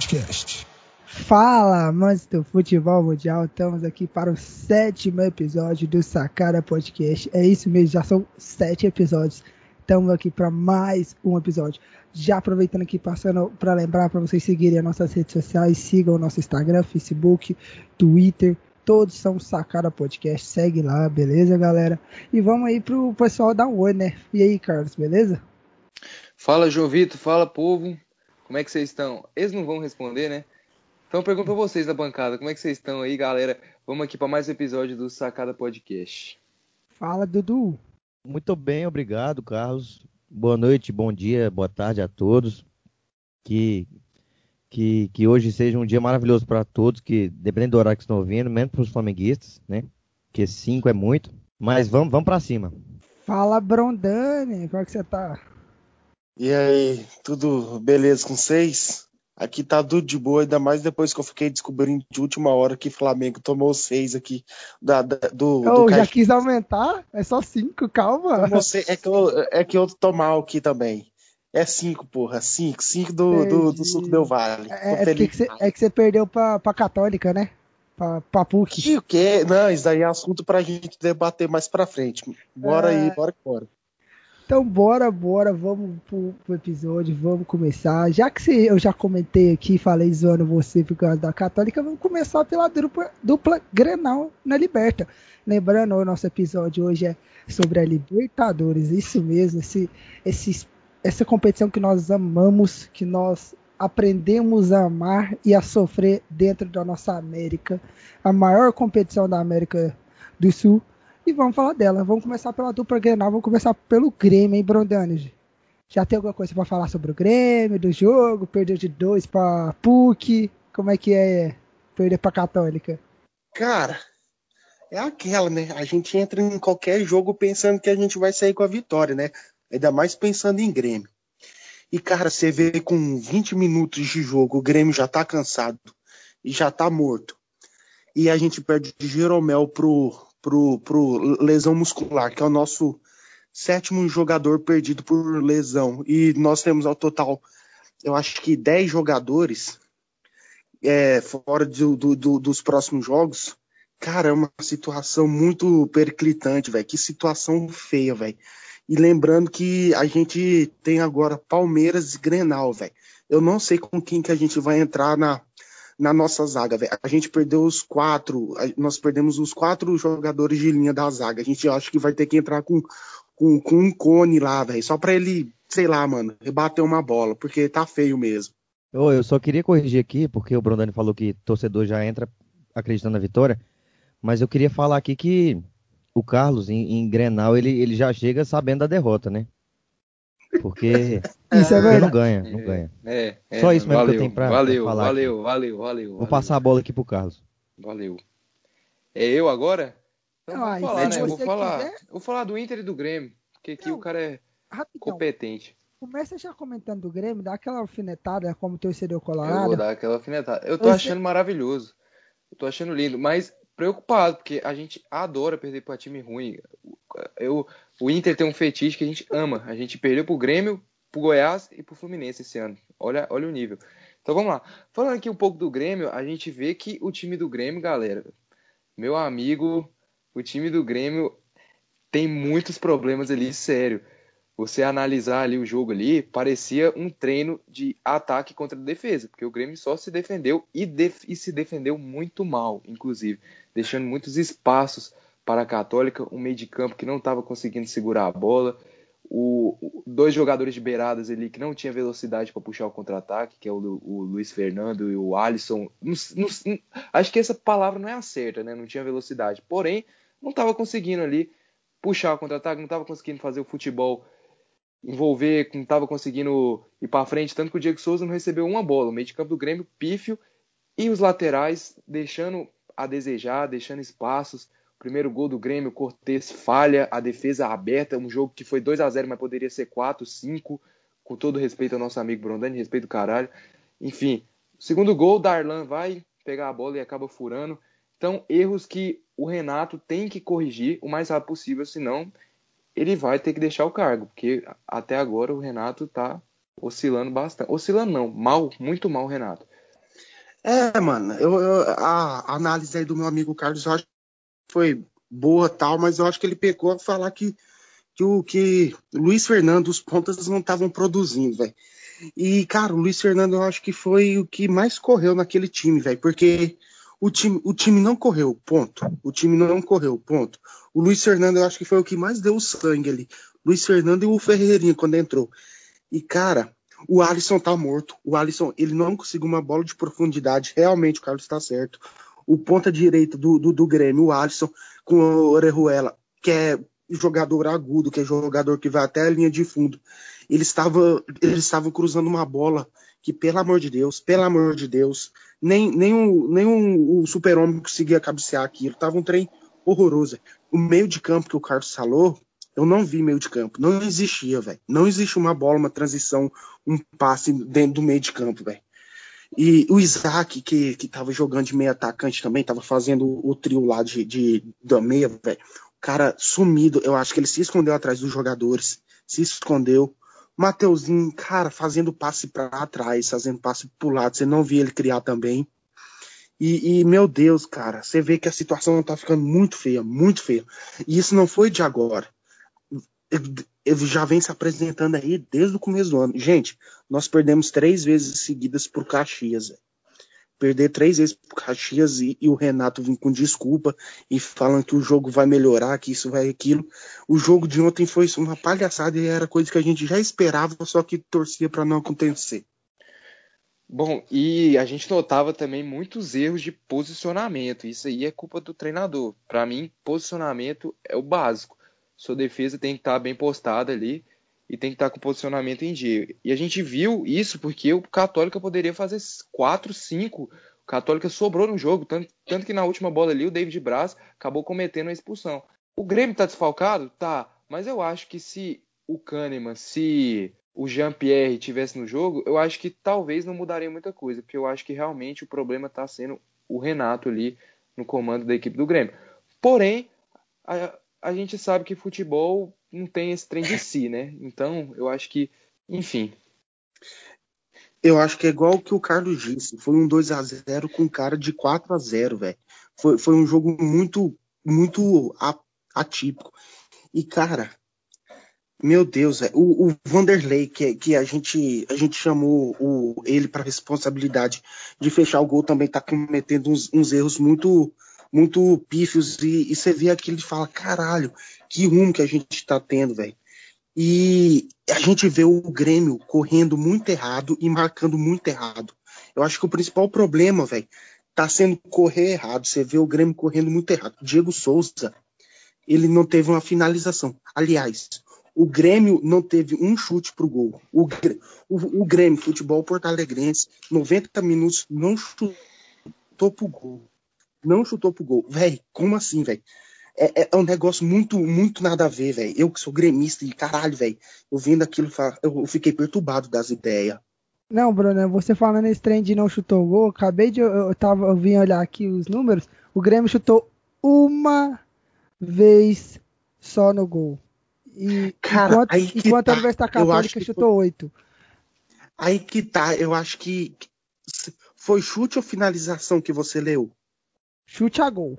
Podcast. Fala, amantes do futebol mundial, estamos aqui para o sétimo episódio do Sacada Podcast. É isso mesmo, já são sete episódios. Estamos aqui para mais um episódio. Já aproveitando aqui, passando para lembrar para vocês seguirem as nossas redes sociais, sigam o nosso Instagram, Facebook, Twitter, todos são Sacada Podcast. Segue lá, beleza, galera? E vamos aí pro pessoal dar um oi, né? E aí, Carlos, beleza? Fala, João Vitor, fala, povo. Como é que vocês estão? Eles não vão responder, né? Então pergunto pra vocês da bancada, como é que vocês estão aí, galera? Vamos aqui para mais um episódio do Sacada Podcast. Fala, Dudu. Muito bem, obrigado, Carlos. Boa noite, bom dia, boa tarde a todos. Que, que, que hoje seja um dia maravilhoso para todos, que dependendo do horário que estão ouvindo, menos para os flamenguistas, né? Porque cinco é muito. Mas vamos, vamos para cima. Fala, Brondani, como é que você tá? E aí, tudo beleza com vocês? Aqui tá tudo de boa, ainda mais depois que eu fiquei descobrindo de última hora que Flamengo tomou seis aqui da, da, do, Eu do já quis aumentar, é só cinco, calma. Seis- é, que eu, é que eu tô mal aqui também. É cinco, porra. Cinco. Cinco do, do, do suco Del Vale. É, é, feliz. que você, é que você perdeu pra, pra Católica, né? Pra, pra PUC. Que o quê? Não, isso daí é assunto pra gente debater mais pra frente. Bora É. aí, bora que bora. Então bora, bora, vamos pro, pro episódio, vamos começar. Já que eu já comentei aqui, falei zoando você por causa da Católica, vamos começar pela dupla, dupla Grenal na Liberta. Lembrando, o nosso episódio hoje é sobre a Libertadores, isso mesmo, esse, esse, essa competição que nós amamos, que nós aprendemos a amar e a sofrer dentro da nossa América, a maior competição da América do Sul. E vamos falar dela. Vamos começar pela dupla Grenal. Vamos começar pelo Grêmio, hein, Brondani? Já tem alguma coisa pra falar sobre o Grêmio, do jogo? Perdeu de dois pra PUC. Como é que é perder pra Católica? Cara, é aquela, né? A gente entra em qualquer jogo pensando que a gente vai sair com a vitória, né? Ainda mais pensando em Grêmio. E, cara, você vê com 20 minutos de jogo, o Grêmio já tá cansado e já tá morto. E a gente perde de Jeromel pro, pro, pro lesão muscular, que é o nosso sétimo jogador perdido por lesão. E nós temos ao total, eu acho que 10 jogadores é, fora do- do- do- dos próximos jogos. Cara, é uma situação muito periclitante, velho. Que situação feia, velho. E lembrando que a gente tem agora Palmeiras e Grenal, velho. Eu não sei com quem que a gente vai entrar na, na nossa zaga, velho. A gente perdeu os quatro, nós perdemos os quatro jogadores de linha da zaga. A gente acha que vai ter que entrar com, com, com um cone lá, velho. Só pra ele, sei lá, mano, rebater uma bola, porque tá feio mesmo. Ô, eu só queria corrigir aqui, porque o Brondani falou que torcedor já entra acreditando na vitória, mas eu queria falar aqui que o Carlos, em, em Grenal, ele, ele já chega sabendo da derrota, né? Porque Isso é ele não verdade. ganha, não ganha. É, é, Só isso mesmo que eu valeu, tenho pra- pra valeu, falar valeu, valeu, valeu, Vou valeu. passar a bola aqui pro Carlos. Valeu. É eu agora? Então Não, vou aí, falar, se né? Eu Vou falar, quiser- vou falar do Inter e do Grêmio, porque aqui Não. o cara é Rapidão. competente. Começa já comentando do Grêmio, dá aquela alfinetada como torcedor Eu colorado. vou dar aquela alfinetada. Eu tô Você- achando maravilhoso. Eu tô achando lindo, mas preocupado, porque a gente adora perder pra time ruim. Eu, o Inter tem um fetiche que a gente ama. A gente perdeu pro Grêmio, pro Goiás e pro Fluminense esse ano. Olha, olha o nível. Então vamos lá. Falando aqui um pouco do Grêmio, a gente vê que o time do Grêmio, galera, meu amigo, o time do Grêmio tem muitos problemas ali, sério. Você analisar ali o jogo ali, parecia um treino de ataque contra defesa, porque o Grêmio só se defendeu e, def- e se defendeu muito mal, inclusive, deixando muitos espaços para a Católica, um meio de campo que não estava conseguindo segurar a bola, o, dois jogadores de beiradas ali que não tinha velocidade para puxar o contra-ataque, que é o, o Luiz Fernando e o Alisson. Não- não- acho que essa palavra não é a certa, né? Não tinha velocidade. Porém, não estava conseguindo ali puxar o contra-ataque, não estava conseguindo fazer o futebol envolver, não estava conseguindo ir para frente, tanto que o Diego Souza não recebeu uma bola. O meio de campo do Grêmio, pífio, e os laterais deixando a desejar, deixando espaços. Primeiro gol do Grêmio, Cortez falha, a defesa aberta, um jogo que foi 2 a 0 mas poderia ser 4, 5, com todo respeito ao nosso amigo Brondani, respeito do caralho. Enfim, segundo gol, Darlan vai pegar a bola e acaba furando. Então, erros que o Renato tem que corrigir o mais rápido possível, senão ele vai ter que deixar o cargo, porque até agora o Renato tá oscilando bastante. Oscilando não, mal, muito mal o Renato. É, mano, eu, eu, a análise aí do meu amigo Carlos que foi boa tal, mas eu acho que ele pecou a falar que, que o que Luiz Fernando, os pontas não estavam produzindo, velho. E, cara, o Luiz Fernando eu acho que foi o que mais correu naquele time, velho, porque o time, o time não correu, ponto. O time não correu, ponto. O Luiz Fernando eu acho que foi o que mais deu sangue ali. Luiz Fernando e o Ferreirinha quando entrou. E, cara, o Alisson tá morto. O Alisson, ele não conseguiu uma bola de profundidade. Realmente, o Carlos está certo. O ponta direita do, do, do Grêmio, o Alisson, com o Orejuela, que é jogador agudo, que é jogador que vai até a linha de fundo. Eles estavam eles estavam cruzando uma bola que, pelo amor de Deus, pelo amor de Deus, nem, nem, o, nem o super-homem conseguia cabecear aquilo. Tava um trem horroroso. O meio de campo que o Carlos falou, eu não vi meio de campo. Não existia, velho. Não existe uma bola, uma transição, um passe dentro do meio de campo, velho. E o Isaac, que, que tava jogando de meio atacante também, tava fazendo o, trio lá de, de da meia, velho. O cara sumido, eu acho que ele se escondeu atrás dos jogadores, se escondeu. Mateuzinho, cara, fazendo passe para trás, fazendo passe pro lado, você não via ele criar também. E, e, meu Deus, cara, você vê que a situação tá ficando muito feia, muito feia. E isso não foi de agora ele já vem se apresentando aí desde o começo do ano. Gente, nós perdemos três vezes seguidas por Caxias. Perder três vezes por Caxias e, e, o Renato vir com desculpa e falando que o jogo vai melhorar, que isso vai aquilo. O jogo de ontem foi uma palhaçada e era coisa que a gente já esperava, só que torcia para não acontecer. Bom, e a gente notava também muitos erros de posicionamento. Isso aí é culpa do treinador. Para mim, posicionamento é o básico sua defesa tem que estar tá bem postada ali e tem que estar tá com o posicionamento em dia. E a gente viu isso porque o Católica poderia fazer 4, 5. O Católica sobrou no jogo, tanto, tanto que na última bola ali o David Braz acabou cometendo a expulsão. O Grêmio tá desfalcado? Tá, mas eu acho que se o Kahneman, se o Jean-Pierre tivesse no jogo, eu acho que talvez não mudaria muita coisa, porque eu acho que realmente o problema está sendo o Renato ali no comando da equipe do Grêmio. Porém, a, a gente sabe que futebol não tem esse trem de si, né? Então, eu acho que, enfim. Eu acho que é igual o que o Carlos disse. Foi um 2 a 0 com cara de 4 a 0 velho. Foi, foi um jogo muito, muito atípico. E, cara, meu Deus, é, o, o Vanderlei, que, que a, gente, a gente chamou o, ele para responsabilidade de fechar o gol, também está cometendo uns, uns erros muito muito pífios e, e você vê aquilo e fala, caralho, que rumo que a gente tá tendo, velho. E a gente vê o Grêmio correndo muito errado e marcando muito errado. Eu acho que o principal problema, velho, tá sendo correr errado. Você vê o Grêmio correndo muito errado. Diego Souza, ele não teve uma finalização. Aliás, o Grêmio não teve um chute pro gol. O, o, o Grêmio, futebol porto-alegrense, 90 minutos, não chutou pro gol não chutou pro gol. Véi, como assim, velho? É, é, é, um negócio muito, muito nada a ver, velho. Eu que sou gremista e caralho, velho. Eu vendo aquilo, eu fiquei perturbado das ideias. Não, Bruno, você falando esse trem de não chutou gol, acabei de. Eu, tava, eu vim olhar aqui os números. O Grêmio chutou uma vez só no gol. E, Cara, enquanto, aí enquanto tá. a Universidade Católica chutou oito. Aí que tá, eu acho que. Foi chute ou finalização que você leu? Chute a gol.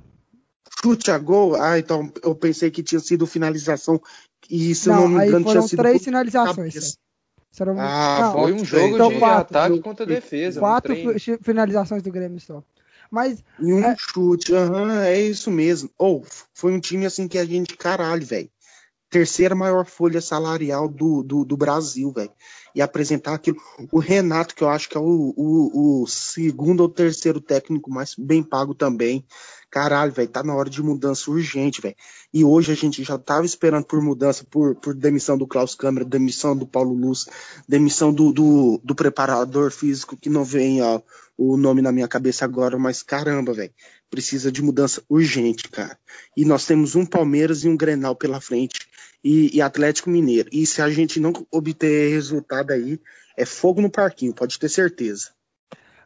Chute a gol? Ah, então eu pensei que tinha sido finalização. E se não, não me engano, tinha sido. três finalizações. Serão... Ah, não, foi um jogo então, de quatro, ataque contra defesa. Quatro finalizações do Grêmio só. Mas. E um é... chute, aham, uhum, é isso mesmo. Ou, oh, foi um time assim que a gente, caralho, velho. Terceira maior folha salarial do, do, do Brasil, velho e apresentar aquilo. O Renato, que eu acho que é o, o, o segundo ou terceiro técnico mais bem pago também. Caralho, velho, tá na hora de mudança urgente, velho. E hoje a gente já tava esperando por mudança, por, por demissão do Klaus Câmara, demissão do Paulo Luz, demissão do, do, do preparador físico, que não vem ó, o nome na minha cabeça agora, mas caramba, velho. Precisa de mudança urgente, cara. E nós temos um Palmeiras e um Grenal pela frente e, e, Atlético Mineiro. E se a gente não obter resultado aí, é fogo no parquinho, pode ter certeza.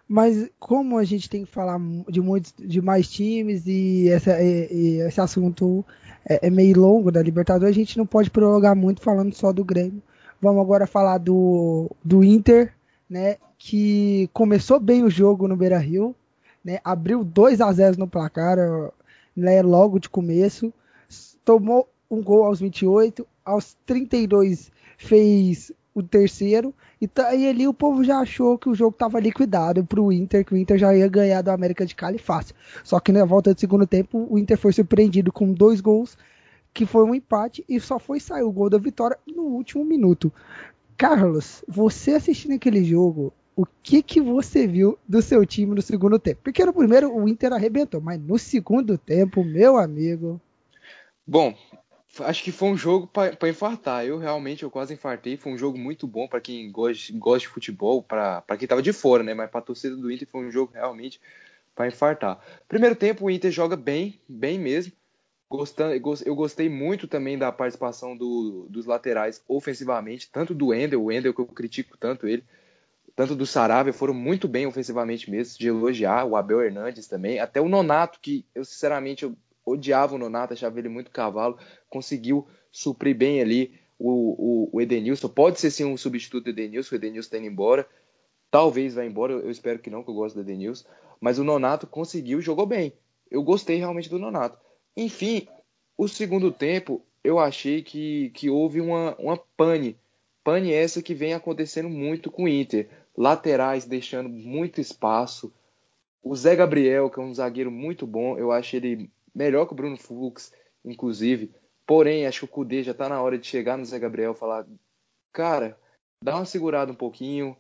Mas como a gente tem que falar de muitos, de mais times e, essa, e, e esse assunto é, é, meio longo da Libertadores, a gente não pode prolongar muito falando só do Grêmio. Vamos agora falar do, do Inter, né? que começou bem o jogo no Beira Rio, né? Abriu 2 a 0 no placar né, logo de começo. Tomou um gol aos 28, aos 32 fez o terceiro. E aí ali o povo já achou que o jogo estava liquidado para o Inter, que o Inter já ia ganhar do América de Cali fácil. Só que na volta do segundo tempo o Inter foi surpreendido com dois gols, que foi um empate e só foi sair o gol da vitória no último minuto. Carlos, você assistindo aquele jogo, o que que você viu do seu time no segundo tempo? Porque no primeiro o Inter arrebentou, mas no segundo tempo, meu amigo. Bom, acho que foi um jogo para infartar. Eu realmente eu quase infartei. Foi um jogo muito bom para quem gosta, gosta de futebol, para quem estava de fora, né? Mas para a torcida do Inter foi um jogo realmente para infartar. Primeiro tempo o Inter joga bem, bem mesmo. Gostando, eu gostei muito também da participação do, dos laterais ofensivamente, tanto do Wendel, o Wendel que eu critico tanto ele, tanto do Saravia, foram muito bem ofensivamente mesmo, de elogiar, o Abel Hernandes também, até o Nonato, que eu sinceramente eu odiava o Nonato, achava ele muito cavalo, conseguiu suprir bem ali o, o, o Edenilson. Pode ser sim um substituto do Edenilson, o Edenilson está indo embora. Talvez vá embora, eu espero que não, que eu gosto do Edenilson. Mas o Nonato conseguiu, jogou bem. Eu gostei realmente do Nonato. Enfim, o segundo tempo, eu achei que, que houve uma, uma pane. Pane essa que vem acontecendo muito com o Inter. Laterais deixando muito espaço. O Zé Gabriel, que é um zagueiro muito bom, eu acho ele melhor que o Bruno Fux, inclusive. Porém, acho que o Kudê já está na hora de chegar no Zé Gabriel e falar: cara, dá uma segurada um pouquinho,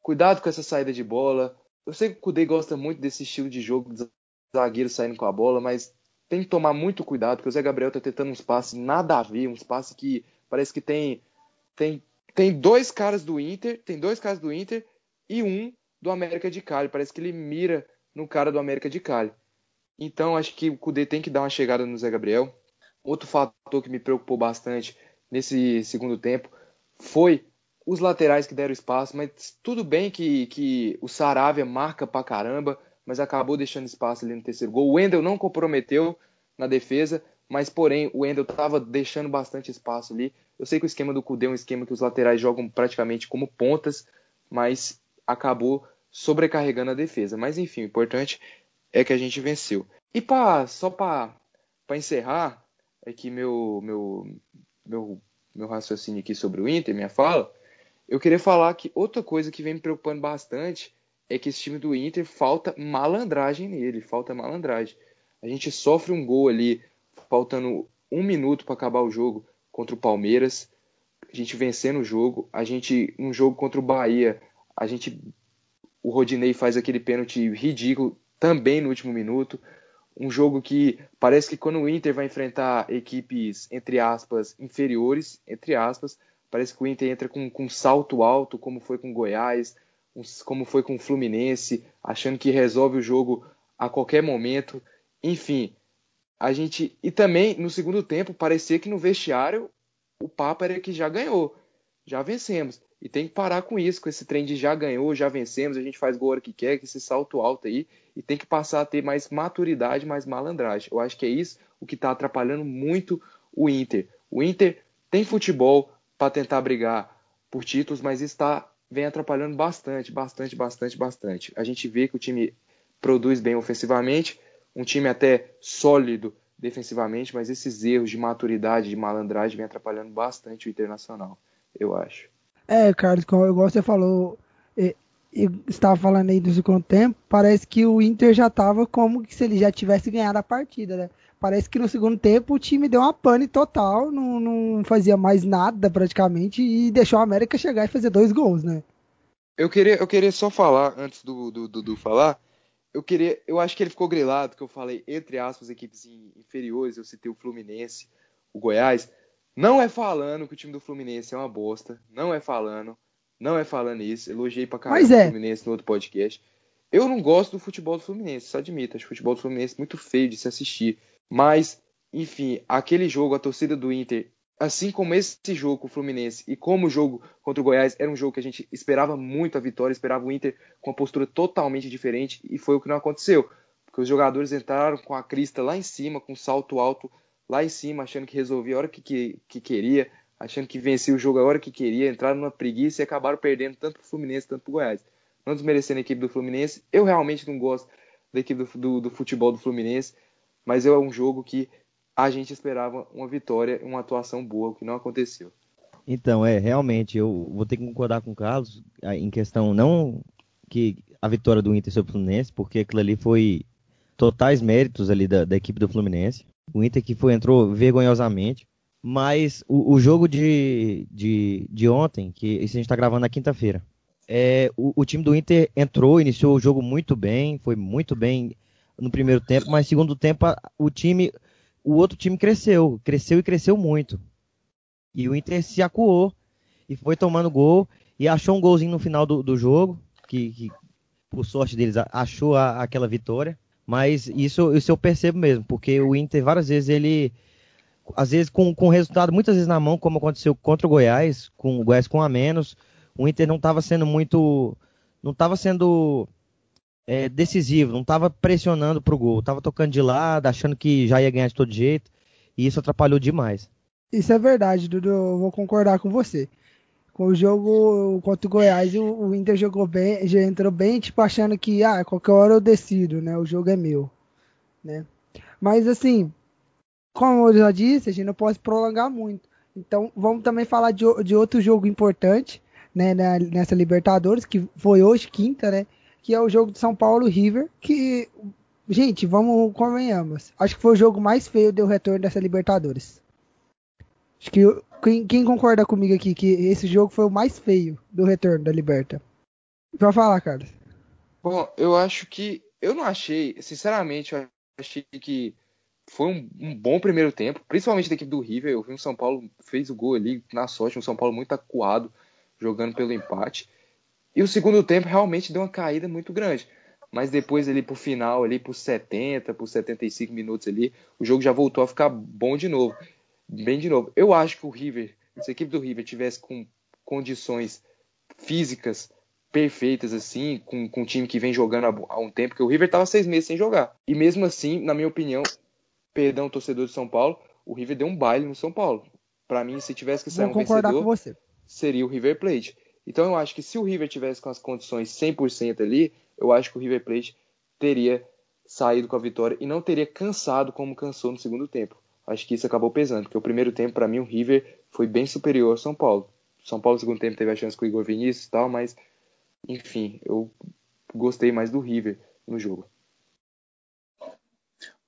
cuidado com essa saída de bola. Eu sei que o Kudê gosta muito desse estilo de jogo de zagueiro saindo com a bola, mas tem que tomar muito cuidado, porque o Zé Gabriel está tentando uns passes nada a ver, uns passes que parece que tem, tem, tem dois caras do Inter, tem dois caras do Inter e um do América de Cali. Parece que ele mira no cara do América de Cali. Então acho que o Cudê tem que dar uma chegada no Zé Gabriel. Outro fator que me preocupou bastante nesse segundo tempo foi os laterais que deram espaço, mas tudo bem que, que o Saravia marca pra caramba, mas acabou deixando espaço ali no terceiro gol. O Wendel não comprometeu na defesa, mas porém o Wendel estava deixando bastante espaço ali. Eu sei que o esquema do Cudê é um esquema que os laterais jogam praticamente como pontas, mas acabou sobrecarregando a defesa. Mas enfim, o importante é que a gente venceu. E pá, só para encerrar aqui meu, meu, meu, meu raciocínio aqui sobre o Inter, minha fala, eu queria falar que outra coisa que vem me preocupando bastante é que esse time do Inter falta malandragem nele, falta malandragem. A gente sofre um gol ali, faltando um minuto para acabar o jogo contra o Palmeiras, a gente vencendo o jogo, a gente, um jogo contra o Bahia, a gente, o Rodinei faz aquele pênalti ridículo, também no último minuto. Um jogo que parece que quando o Inter vai enfrentar equipes, entre aspas, inferiores, entre aspas, parece que o Inter entra com, com salto alto, como foi com Goiás, como foi com o Fluminense, achando que resolve o jogo a qualquer momento. Enfim, a gente. E também no segundo tempo, parecia que no vestiário o papo era que já ganhou, já vencemos. E tem que parar com isso, com esse trem de já ganhou, já vencemos, a gente faz gol hora que quer, que esse salto alto aí, e tem que passar a ter mais maturidade, mais malandragem. Eu acho que é isso o que está atrapalhando muito o Inter. O Inter tem futebol para tentar brigar por títulos, mas está vem atrapalhando bastante, bastante, bastante, bastante. A gente vê que o time produz bem ofensivamente, um time até sólido defensivamente, mas esses erros de maturidade, de malandragem, vem atrapalhando bastante o Internacional, eu acho. É, Carlos, igual você falou, estava falando aí do segundo tempo, parece que o Inter já estava como se ele já tivesse ganhado a partida, né? Parece que no segundo tempo o time deu uma pane total, não, não fazia mais nada praticamente e deixou a América chegar e fazer dois gols, né? Eu queria, eu queria só falar, antes do Dudu falar, eu queria, eu acho que ele ficou grilado, que eu falei, entre aspas, equipes inferiores, eu citei o Fluminense, o Goiás, não é falando que o time do Fluminense é uma bosta. Não é falando. Não é falando isso. Elogiei pra caramba é. o Fluminense no outro podcast. Eu não gosto do futebol do Fluminense, só admito. Acho o futebol do Fluminense muito feio de se assistir. Mas, enfim, aquele jogo, a torcida do Inter, assim como esse jogo com o Fluminense e como o jogo contra o Goiás, era um jogo que a gente esperava muito a vitória, esperava o Inter com uma postura totalmente diferente e foi o que não aconteceu. Porque os jogadores entraram com a crista lá em cima, com um salto alto lá em cima, achando que resolvia a hora que, que, que queria, achando que vencia o jogo a hora que queria, entraram numa preguiça e acabaram perdendo tanto para o Fluminense, tanto para o Goiás. não desmerecendo a equipe do Fluminense. Eu realmente não gosto da equipe do, do, do futebol do Fluminense, mas é um jogo que a gente esperava uma vitória, uma atuação boa, o que não aconteceu. Então, é, realmente, eu vou ter que concordar com o Carlos em questão não que a vitória do Inter sobre o Fluminense, porque aquilo ali foi totais méritos ali da, da equipe do Fluminense. O Inter que foi, entrou vergonhosamente. Mas o, o jogo de, de, de, ontem, que isso a gente está gravando na quinta-feira, é, o, o, time do Inter entrou, iniciou o jogo muito bem, foi muito bem no primeiro tempo, mas segundo tempo o time, o outro time cresceu, cresceu e cresceu muito. E o Inter se acuou e foi tomando gol e achou um golzinho no final do, do jogo, que, que, por sorte deles achou a, aquela vitória. Mas isso, isso eu percebo mesmo, porque o Inter várias vezes ele às vezes com, com resultado muitas vezes na mão, como aconteceu contra o Goiás, com o Goiás com a menos, o Inter não estava sendo muito, não estava sendo é, decisivo, não estava pressionando para o gol, estava tocando de lado, achando que já ia ganhar de todo jeito, e isso atrapalhou demais. Isso é verdade, Dudu, eu vou concordar com você. Com o jogo contra o Goiás, o, o Inter jogou bem, já entrou bem, tipo, achando que, ah, qualquer hora eu decido, né, o jogo é meu, né. Mas, assim, como eu já disse, a gente não pode prolongar muito. Então, vamos também falar de, de outro jogo importante, né, nessa Libertadores, que foi hoje, quinta, né? Que é o jogo de São Paulo River, que, gente, vamos convenhamos. Acho que foi o jogo mais feio do retorno dessa Libertadores. Acho que quem, quem, concorda comigo aqui que esse jogo foi o mais feio do retorno da Liberta? Pra falar, Carlos. Bom, eu acho que. Eu não achei, sinceramente, eu achei que foi um, um, bom primeiro tempo, principalmente da equipe do River. Eu vi o São Paulo fez o gol ali na sorte, um São Paulo muito acuado, jogando pelo empate. E o segundo tempo realmente deu uma caída muito grande. Mas depois ali pro final, ali por 70, por 75 minutos ali, o jogo já voltou a ficar bom de novo. Bem de novo. Eu acho que o River, se a equipe do River tivesse com condições físicas perfeitas, assim, com, com um time que vem jogando há, há um tempo, que o River estava seis meses sem jogar. E mesmo assim, na minha opinião, perdão, torcedor de São Paulo, o River deu um baile no São Paulo. Para mim, se tivesse que sair Vou um vencedor, seria o River Plate. Então eu acho que se o River tivesse com as condições 100% ali, eu acho que o River Plate teria saído com a vitória e não teria cansado como cansou no segundo tempo. Acho que isso acabou pesando, porque o primeiro tempo, para mim, o River foi bem superior ao São Paulo. São Paulo, no segundo tempo, teve a chance com o Igor Vinícius e tal, mas, enfim, eu gostei mais do River no jogo.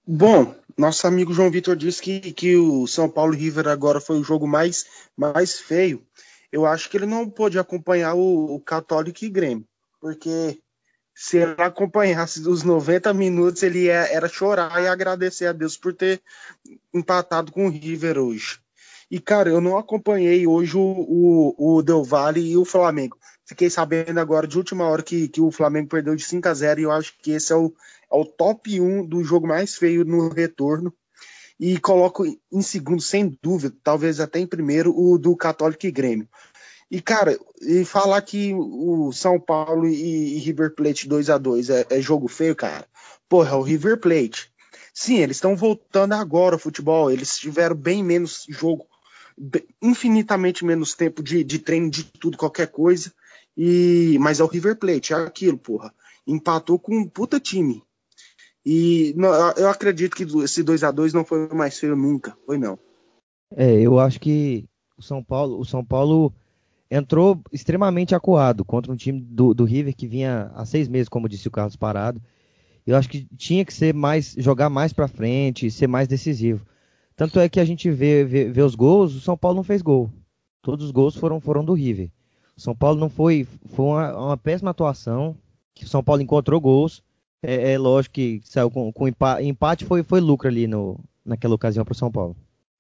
Bom, nosso amigo João Vitor disse que, que o São Paulo River agora foi o jogo mais, mais feio. Eu acho que ele não pôde acompanhar o, o Católico e Grêmio, porque se ele acompanhasse os 90 minutos, ele ia, era chorar e agradecer a Deus por ter empatado com o River hoje. E, cara, eu não acompanhei hoje o, o, o Del Valle e o Flamengo. Fiquei sabendo agora de última hora que, que o Flamengo perdeu de 5 a 0 e eu acho que esse é o, é o top 1 do jogo mais feio no retorno. E coloco em segundo, sem dúvida, talvez até em primeiro, o do Católico e Grêmio. E, cara, e falar que o São Paulo e, e River Plate 2 a 2 é, é, jogo feio, cara. Porra, é o River Plate. Sim, eles estão voltando agora ao futebol. Eles tiveram bem menos jogo, infinitamente menos tempo de, de treino, de tudo, qualquer coisa. E, mas é o River Plate, é aquilo, porra. Empatou com um puta time. E não, eu acredito que esse 2 a 2 não foi mais feio nunca, foi não. É, eu acho que o São Paulo, o São Paulo entrou extremamente acuado contra um time do, do River que vinha há seis meses, como disse o Carlos Parado. Eu acho que tinha que ser mais, jogar mais para frente, ser mais decisivo. Tanto é que a gente vê, vê, vê, os gols, o São Paulo não fez gol. Todos os gols foram, foram do River. O São Paulo não foi, foi uma, uma péssima atuação. Que o São Paulo encontrou gols, é, é lógico que saiu com, com empate, empate foi, foi lucro ali no, naquela ocasião para o São Paulo.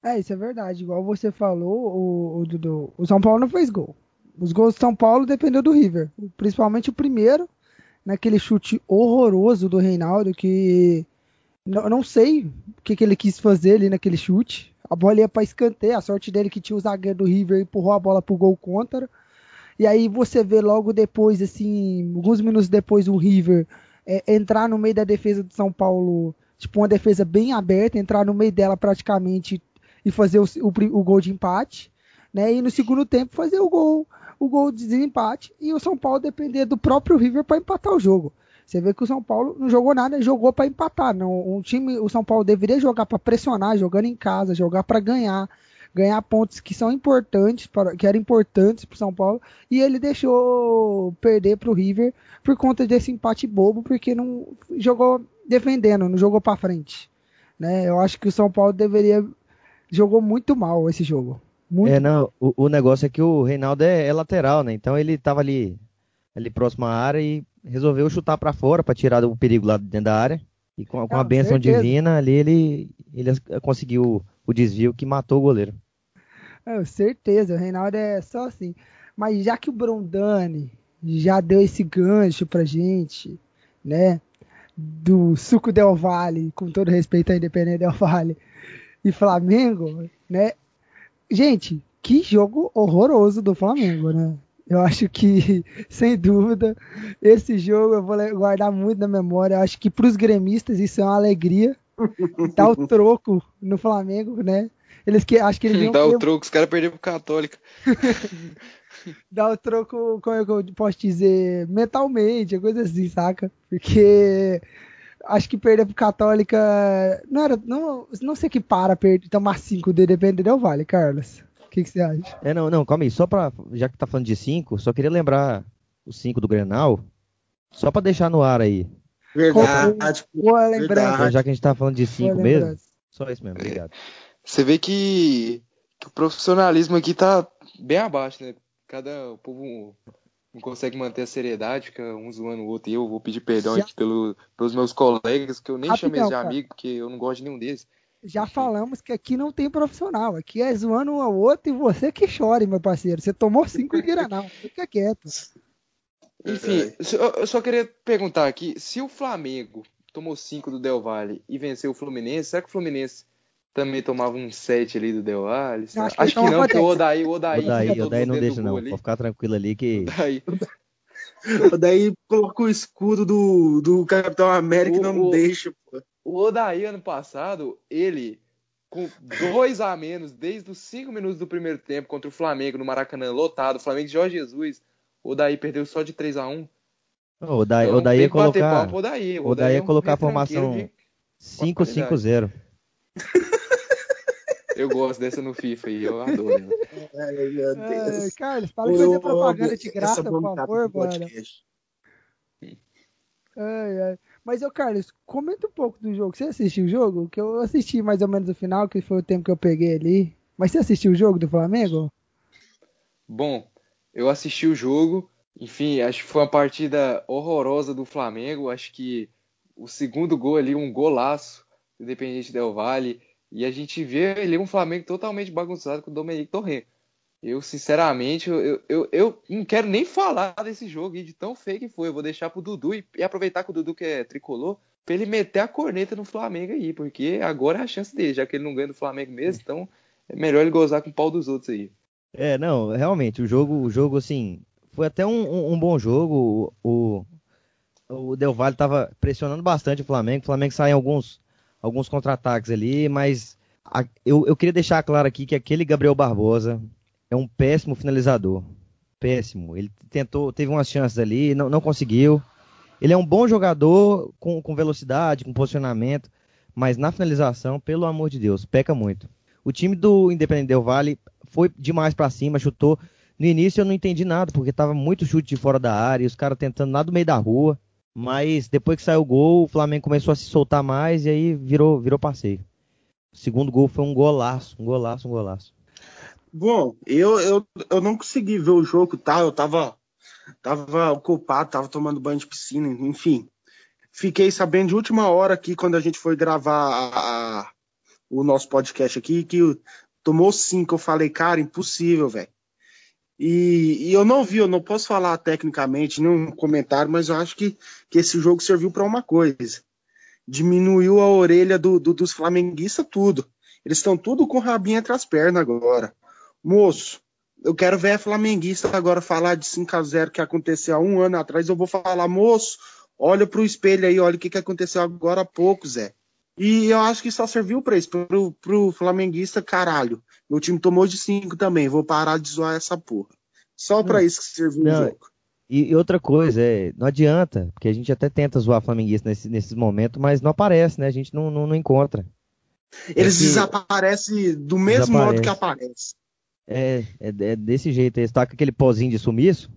É, isso é verdade. Igual você falou, o, o, Dudu, o São Paulo não fez gol. Os gols do São Paulo dependeu do River. Principalmente o primeiro, naquele chute horroroso do Reinaldo, que não, não sei o que, que ele quis fazer ali naquele chute. A bola ia para escanteio, a sorte dele que tinha o zagueiro do River empurrou a bola pro gol contra. E aí você vê logo depois, assim, alguns minutos depois, o River é, entrar no meio da defesa do São Paulo, tipo uma defesa bem aberta, entrar no meio dela praticamente e fazer o, o, o gol de empate, né? E no segundo tempo fazer o gol, o gol de desempate e o São Paulo depender do próprio River para empatar o jogo. Você vê que o São Paulo não jogou nada, jogou para empatar. Não, um time, o São Paulo deveria jogar para pressionar, jogando em casa, jogar para ganhar, ganhar pontos que são importantes, para, que eram importantes para o São Paulo, e ele deixou perder para o River por conta desse empate bobo, porque não jogou defendendo, não jogou para frente. Né? Eu acho que o São Paulo deveria jogou muito mal esse jogo. Muito é, não, o, o, negócio é que o Reinaldo é, é, lateral, né? Então ele tava ali, ali próximo à área e resolveu chutar para fora para tirar o perigo lá dentro da área. E com, com a benção certeza. divina ali ele, ele conseguiu o desvio que matou o goleiro. É, certeza, o Reinaldo é só assim. Mas já que o Brondani já deu esse gancho pra gente, né? Do Suco Del Valle, com todo respeito à Independente Del Valle e Flamengo, né? Gente, que jogo horroroso do Flamengo, né? Eu acho que, sem dúvida, esse jogo eu vou guardar muito na memória. Eu acho que para os gremistas isso é uma alegria. Dar o troco no Flamengo, né? Eles que acho que eles Dá o troco, os caras perderam pro Católica. Dá o troco, como é que eu posso dizer, mentalmente, coisa assim, saca? Porque acho que perder pro Católica não era, não, não sei que para perder, tomar 5 de depender do Vale, Carlos. O que, que, você acha? É, não, não, calma aí. Só pra. Já que tá falando de 5, só queria lembrar os 5 do Grenal. Só pra deixar no ar aí. Verdade. Boa lembrança. Então, já que a gente tá falando de 5 mesmo. Só isso mesmo, obrigado. Você vê que, que, o profissionalismo aqui tá bem abaixo, né? Cada o povo não consegue manter a seriedade, fica um zoando o outro. E eu vou pedir perdão já... aqui pelo, pelos meus colegas, que eu nem Rapidão, chamei de amigo, porque eu não gosto de nenhum deles já falamos que aqui não tem profissional. Aqui é zoando um ao outro e você que chore, meu parceiro. Você tomou cinco de Granal. Fica quieto. Enfim, eu só queria perguntar aqui: se o Flamengo tomou cinco do Del Valle e venceu o Fluminense, será que o Fluminense também tomava um set ali do Del Valle? Acho que, Acho que não, porque o Odaí, o Odaí, Odaí, Odaí não deixa não. Pode ficar tranquilo ali que. Odaí. Daí coloca o escudo do, do Capitão América e não o, deixa, pô. O Odaí, ano passado, ele, com dois a menos, desde os cinco minutos do primeiro tempo contra o Flamengo no Maracanã, lotado, Flamengo de Jorge Jesus, o Odaí perdeu só de 3 a 1 o Odaí, então, Odaí ia colocar, o Odaí. O Odaí ia colocar a formação 5-5-0. Eu gosto dessa no FIFA e eu adoro. Ai, meu Deus. Ai, Carlos, para de fazer propaganda de graça, por favor, mano. Ai, ai. Mas, ô Carlos, comenta um pouco do jogo. Você assistiu o jogo? Que eu assisti mais ou menos o final, que foi o tempo que eu peguei ali. Mas você assistiu o jogo do Flamengo? Bom, eu assisti o jogo. Enfim, acho que foi uma partida horrorosa do Flamengo. Acho que o segundo gol ali, um golaço, Independente Del Valle. E a gente vê ali um Flamengo totalmente bagunçado com o Domenico Torrent. Eu, sinceramente, eu, eu, eu não quero nem falar desse jogo de tão feio que foi. Eu vou deixar pro Dudu e, e aproveitar que o Dudu que é tricolor pra ele meter a corneta no Flamengo aí, porque agora é a chance dele, já que ele não ganha do Flamengo mesmo, então é melhor ele gozar com o pau dos outros aí. É, não, realmente, o jogo, o jogo assim, foi até um, um, um bom jogo. O, o, o Del Valle tava pressionando bastante o Flamengo. O Flamengo saiu em alguns, alguns contra-ataques ali, mas a, eu, eu queria deixar claro aqui que aquele Gabriel Barbosa, é um péssimo finalizador. Péssimo. Ele tentou, teve umas chances ali, não, não conseguiu. Ele é um bom jogador com, com velocidade, com posicionamento, mas na finalização, pelo amor de Deus, peca muito. O time do Independente Del Vale foi demais para cima, chutou. No início eu não entendi nada, porque tava muito chute de fora da área, e os caras tentando nada no meio da rua. Mas depois que saiu o gol, o Flamengo começou a se soltar mais e aí virou, virou passeio. O segundo gol foi um golaço, um golaço, um golaço. Bom, eu, eu, eu não consegui ver o jogo, tá? Eu tava, tava ocupado, tava tomando banho de piscina, enfim. Fiquei sabendo de última hora aqui, quando a gente foi gravar a, a, o nosso podcast aqui, que tomou cinco. Eu falei, cara, impossível, velho. E, e, eu não vi, eu não posso falar tecnicamente, nenhum comentário, mas eu acho que, que esse jogo serviu para uma coisa. Diminuiu a orelha do, do, dos flamenguistas tudo. Eles estão tudo com o rabinho entre as pernas agora. Moço, eu quero ver flamenguista agora falar de 5 a 0 que aconteceu há um ano atrás. Eu vou falar, moço, olha pro espelho aí, olha o que, que aconteceu agora há pouco, Zé. E eu acho que só serviu para isso, pro, pro flamenguista, caralho. Meu time tomou de 5 também, vou parar de zoar essa porra. Só para isso que serviu Não, o jogo. E, e outra coisa, é, não adianta, porque a gente até tenta zoar flamenguista nesse, nesses momentos, mas não aparece, né? A gente não, não, não encontra. Eles que- desaparecem do mesmo Desaparece. modo que aparecem. É, é, é desse jeito, eles tacam aquele pozinho de sumiço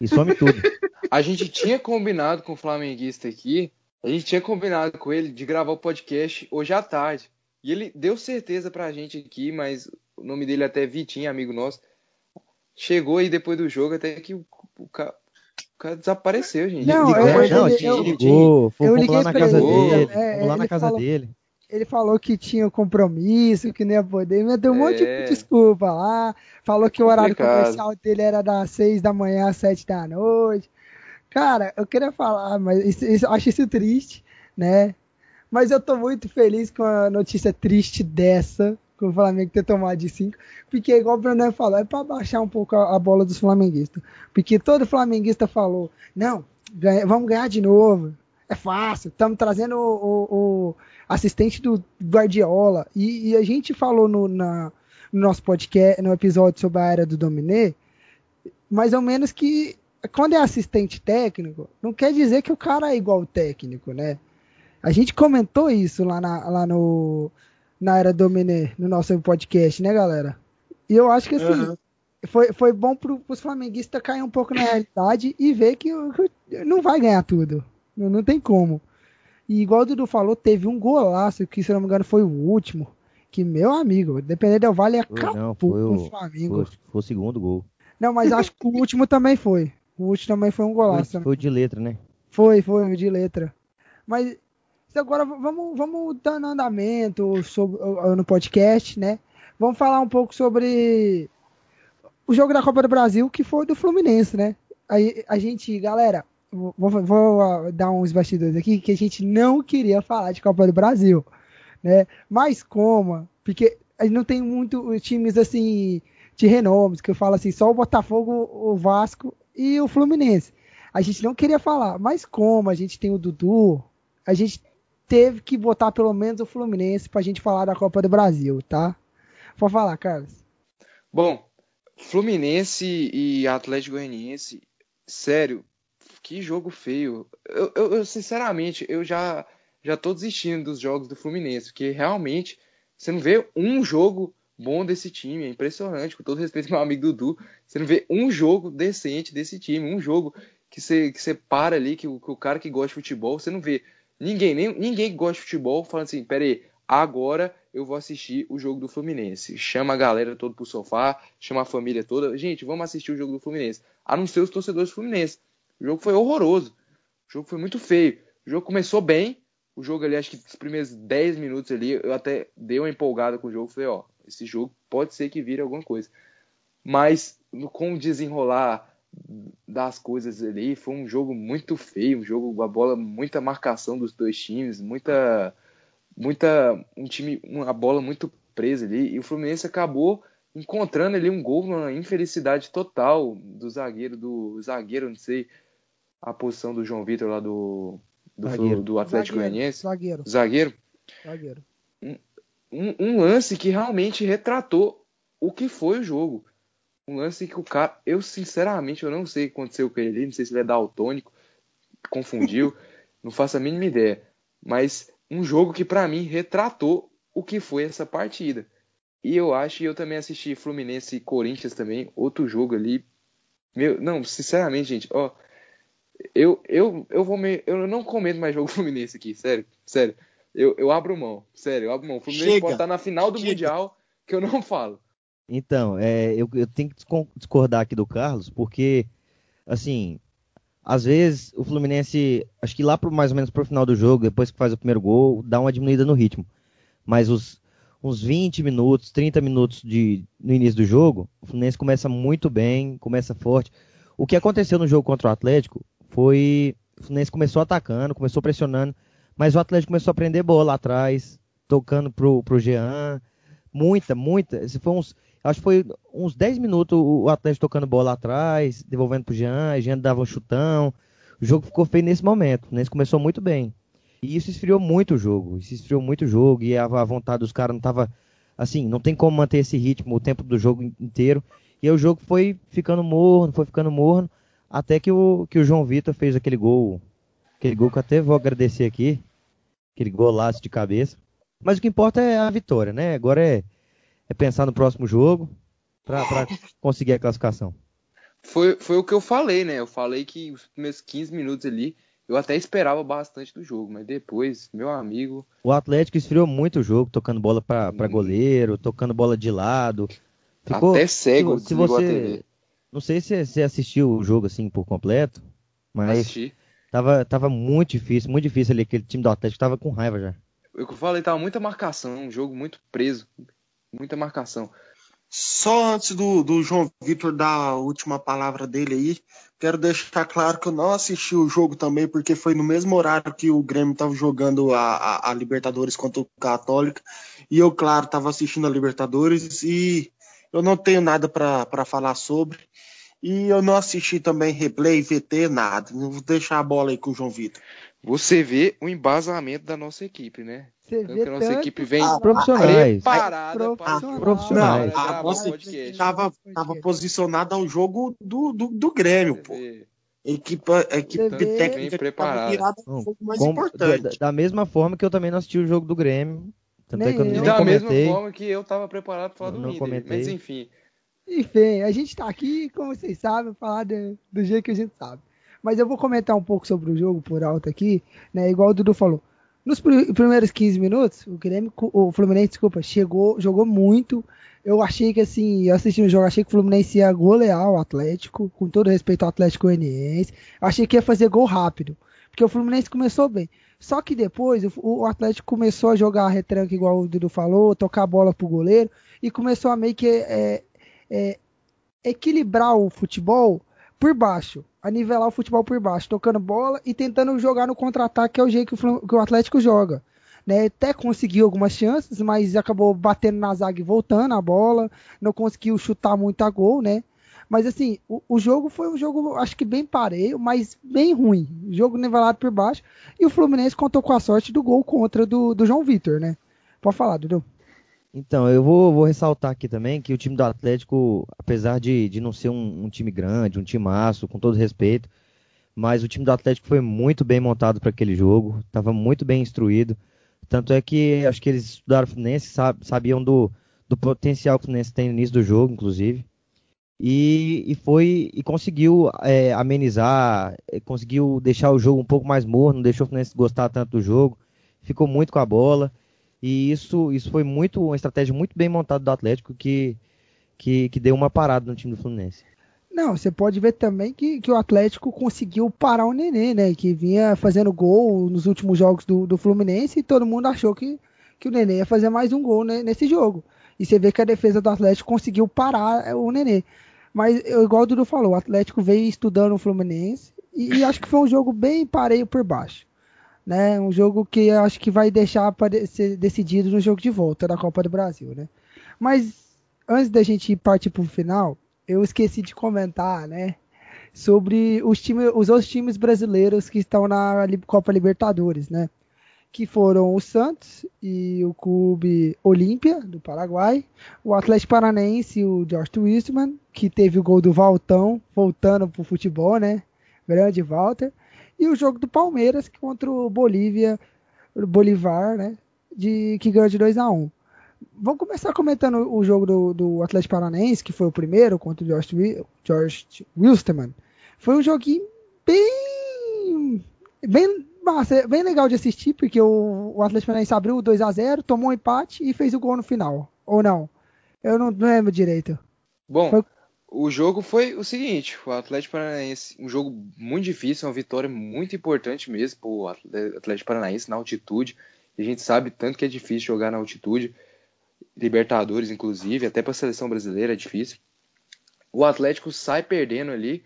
e some tudo. A gente tinha combinado com o flamenguista aqui, a gente tinha combinado com ele de gravar o podcast hoje à tarde. E ele deu certeza pra gente aqui, mas o nome dele até é Vitinho, amigo nosso. Chegou aí depois do jogo, até que o, o ca- o cara desapareceu, gente. Não, Ligou eu- não, eu- ele ligou, fomos eu lá liguei na pra casa ele, dele, é, fomos lá na ele casa falou- dele. Ele falou que tinha um compromisso, que não ia poder, mas deu um monte É. de desculpa lá. Falou que o horário comercial dele era das seis da manhã às sete da noite. Cara, eu queria falar, mas isso, isso- acho isso triste, né? Mas eu tô muito feliz com a notícia triste dessa, com o Flamengo ter tomado de cinco, porque igual o Bruno falou, é pra baixar um pouco a, a bola dos flamenguistas. Porque todo flamenguista falou, não, ganha- vamos ganhar de novo, é fácil, estamos trazendo o, o- o assistente do Guardiola. E, e a gente falou no, na- no nosso podcast, no episódio sobre a era do Dominé, mais ou menos que quando é assistente técnico, não quer dizer que o cara é igual o técnico, né? A gente comentou isso lá, na, lá no na era Dominé, no nosso podcast, né, galera? E eu acho que assim, Aham. foi, foi bom pro, pros flamenguistas cair um pouco na realidade e ver que, que não vai ganhar tudo. Não, não tem como. E igual o Dudu falou, teve um golaço, que se não me engano foi o último. Que, meu amigo, dependendo do Vale, Foi, não, acabou foi com o- o Flamengo. Foi, foi o segundo gol. Não, mas acho que o último também foi. O último também foi um golaço. Foi, foi de letra, né? Foi, foi, de letra. Mas agora vamos, vamos dando andamento sobre, no podcast, né? Vamos falar um pouco sobre o jogo da Copa do Brasil, que foi do Fluminense, né? Aí a gente, galera, vou, vou, dar uns bastidores aqui, que a gente não queria falar de Copa do Brasil, né? Mas como? Porque a gente não tem muito times assim de renomes, que eu falo assim, só o Botafogo, o Vasco e o Fluminense. A gente não queria falar, mas como a gente tem o Dudu, a gente teve que botar pelo menos o Fluminense pra gente falar da Copa do Brasil, tá? Pode falar, Carlos. Bom, Fluminense e Atlético Goianiense, sério, que jogo feio. Eu, eu- eu, sinceramente, eu já já tô desistindo dos jogos do Fluminense, porque realmente você não vê um jogo bom desse time, é impressionante, com todo respeito meu amigo Dudu, você não vê um jogo decente desse time, um jogo que você, que você para ali, que o, que o cara que gosta de futebol, você não vê ninguém, nem, ninguém que gosta de futebol falando assim, pera aí, agora eu vou assistir o jogo do Fluminense. Chama a galera toda pro sofá, chama a família toda. Gente, vamos assistir o jogo do Fluminense. A não ser os torcedores do Fluminense. O jogo foi horroroso. O jogo foi muito feio. O jogo começou bem. O jogo ali, acho que os primeiros 10 minutos ali, eu até dei uma empolgada com o jogo. Falei, ó, esse jogo pode ser que vire alguma coisa. Mas com o desenrolar das coisas ali, foi um jogo muito feio, um jogo, a bola, muita marcação dos dois times, muita muita um time uma bola muito presa ali e o Fluminense acabou encontrando ali um gol uma infelicidade total do zagueiro do zagueiro não sei a posição do João Vitor lá do do, Zagueiro. do Atlético Goianiense Zagueiro, zagueiro zagueiro. Um, um lance que realmente retratou o que foi o jogo um lance que o cara eu sinceramente eu não sei o que aconteceu com ele não sei se ele é daltônico confundiu não faço a mínima ideia mas um jogo que pra mim retratou o que foi essa partida. E eu acho, e eu também assisti Fluminense e Corinthians também, outro jogo ali. Meu, não, sinceramente, gente, ó, eu eu eu vou me, eu não comento mais jogo Fluminense aqui, sério, sério. Eu, eu abro mão, sério, eu abro mão. O Fluminense Chega, pode estar na final do chega. Mundial que eu não falo. Então, é, eu, eu tenho que discordar aqui do Carlos, porque, assim, às vezes o Fluminense, acho que lá pro, mais ou menos pro final do jogo, depois que faz o primeiro gol, dá uma diminuída no ritmo. Mas os, uns 20 minutos, 30 minutos de, no início do jogo, o Fluminense começa muito bem, começa forte. O que aconteceu no jogo contra o Atlético foi. O Fluminense começou atacando, começou pressionando, mas o Atlético começou a prender bola lá atrás, tocando pro, pro Jean. Muita, muita. Se foi uns, acho que foi uns 10 minutos o Atlético tocando bola lá atrás, devolvendo pro Jean, Jean dava um chutão. O jogo ficou feio nesse momento. Fluminense começou muito bem. E isso esfriou muito o jogo. Isso esfriou muito o jogo. E a, a vontade dos caras não tava. assim, não tem como manter esse ritmo o tempo do jogo inteiro. E o jogo foi ficando morno, foi ficando morno, até que o, que o João Vitor fez aquele gol, aquele gol que eu até vou agradecer aqui, aquele golaço de cabeça. Mas o que importa é a vitória, né? Agora é, é pensar no próximo jogo para conseguir a classificação. Foi, foi o que eu falei, né? Eu falei que os primeiros 15 minutos ali eu até esperava bastante do jogo, mas depois, meu amigo. O Atlético esfriou muito o jogo, tocando bola para goleiro, tocando bola de lado. Ficou, até cego, se, se você. Não sei se você assistiu o jogo assim por completo, mas Assisti. Tava, tava muito difícil, muito difícil ali. Aquele time do Atlético tava com raiva já. Eu falei, tava muita marcação, um jogo muito preso, muita marcação. Só antes do, do João Vitor dar a última palavra dele aí, quero deixar claro que eu não assisti o jogo também, porque foi no mesmo horário que o Grêmio estava jogando a, a, a, Libertadores contra o Católica. E eu, claro, estava assistindo a Libertadores e eu não tenho nada para falar sobre. E eu não assisti também replay, VT, nada. Vou deixar a bola aí com o João Vitor. Você vê o embasamento da nossa equipe, né? Você vê que a nossa equipe vem profissionais. preparada para profissionais. a nossa equipe estava posicionada ao jogo do, do, do Grêmio, pô. Equipe, equipe técnica preparada. virada um jogo mais Como, importante. Da, da, mesma forma que eu também não assisti o jogo do Grêmio. Tanto é que eu nem da comentei. mesma forma que eu estava preparado para falar do não. Comentei. Mas enfim. Enfim, a gente está aqui, como vocês sabem, falar de, do jeito que a gente sabe. Mas eu vou comentar um pouco sobre o jogo por alto aqui, né? Igual o Dudu falou. Nos primeiros 15 minutos, o Grêmio, o Fluminense, desculpa, chegou, jogou muito. Eu achei que assim, eu assistindo o jogo, achei que o Fluminense ia golear o Atlético, com todo respeito ao Atlético Goianiense. Achei que ia fazer gol rápido, porque o Fluminense começou bem. Só que depois o, o Atlético começou a jogar retranca, igual o Dudu falou, tocar a bola pro goleiro e começou a meio que é, é, equilibrar o futebol por baixo, a nivelar o futebol por baixo, tocando bola e tentando jogar no contra-ataque, que é o jeito que o, que o Atlético joga. Né, até conseguiu algumas chances, mas acabou batendo na zaga e voltando a bola, não conseguiu chutar muito a gol, né? Mas assim, o, o, jogo foi um jogo, acho que bem pareio, mas bem ruim. Jogo nivelado por baixo. E o Fluminense contou com a sorte do gol contra do, do João Vitor, né? Pode falar, Dudu. Então, eu vou, vou, ressaltar aqui também que o time do Atlético, apesar de, de não ser um, um, time grande, um time maço, com todo respeito, mas o time do Atlético foi muito bem montado para aquele jogo, estava muito bem instruído. Tanto é que acho que eles estudaram o Fluminense, sabiam do, do potencial que o Fluminense tem no início do jogo, inclusive. E, e foi e conseguiu é, amenizar, é, conseguiu deixar o jogo um pouco mais morno, não deixou o Fluminense gostar tanto do jogo, ficou muito com a bola. E isso, isso foi muito uma estratégia muito bem montada do Atlético que, que, que deu uma parada no time do Fluminense. Não, você pode ver também que, que o Atlético conseguiu parar o Nenê, né? Que vinha fazendo gol nos últimos jogos do, do Fluminense e todo mundo achou que, que o Nenê ia fazer mais um gol né, nesse jogo. E você vê que a defesa do Atlético conseguiu parar o Nenê. Mas, igual o Dudu falou, o Atlético veio estudando o Fluminense e, e acho que foi um jogo bem pareio por baixo né? Um jogo que eu acho que vai deixar para ser decidido no jogo de volta da Copa do Brasil, né? Mas antes da gente partir para o final, eu esqueci de comentar, né? Sobre os, time, os outros times brasileiros que estão na Copa Libertadores, né? Que foram o Santos e o Clube Olímpia, do Paraguai, o Atlético Paranaense e o George Wistman, que teve o gol do Valtão, voltando pro futebol, né? Grande Walter e o jogo do Palmeiras contra o Bolívia, Bolivar, né? De, que ganhou de 2 a 1 Vamos começar comentando o jogo do, do Atlético Paranaense, que foi o primeiro contra o George, George Wilstermann. Foi um joguinho bem. bem massa, bem legal de assistir, porque o, o Atlético Paranaense abriu 2 a 0 tomou um empate e fez o gol no final. Ou não? Eu não, não lembro direito. Bom, foi... O jogo foi o seguinte, o Atlético Paranaense, um jogo muito difícil, uma vitória muito importante mesmo para o Atlético Paranaense na altitude. A gente sabe tanto que é difícil jogar na altitude, Libertadores inclusive, até para a seleção brasileira é difícil. O Atlético sai perdendo ali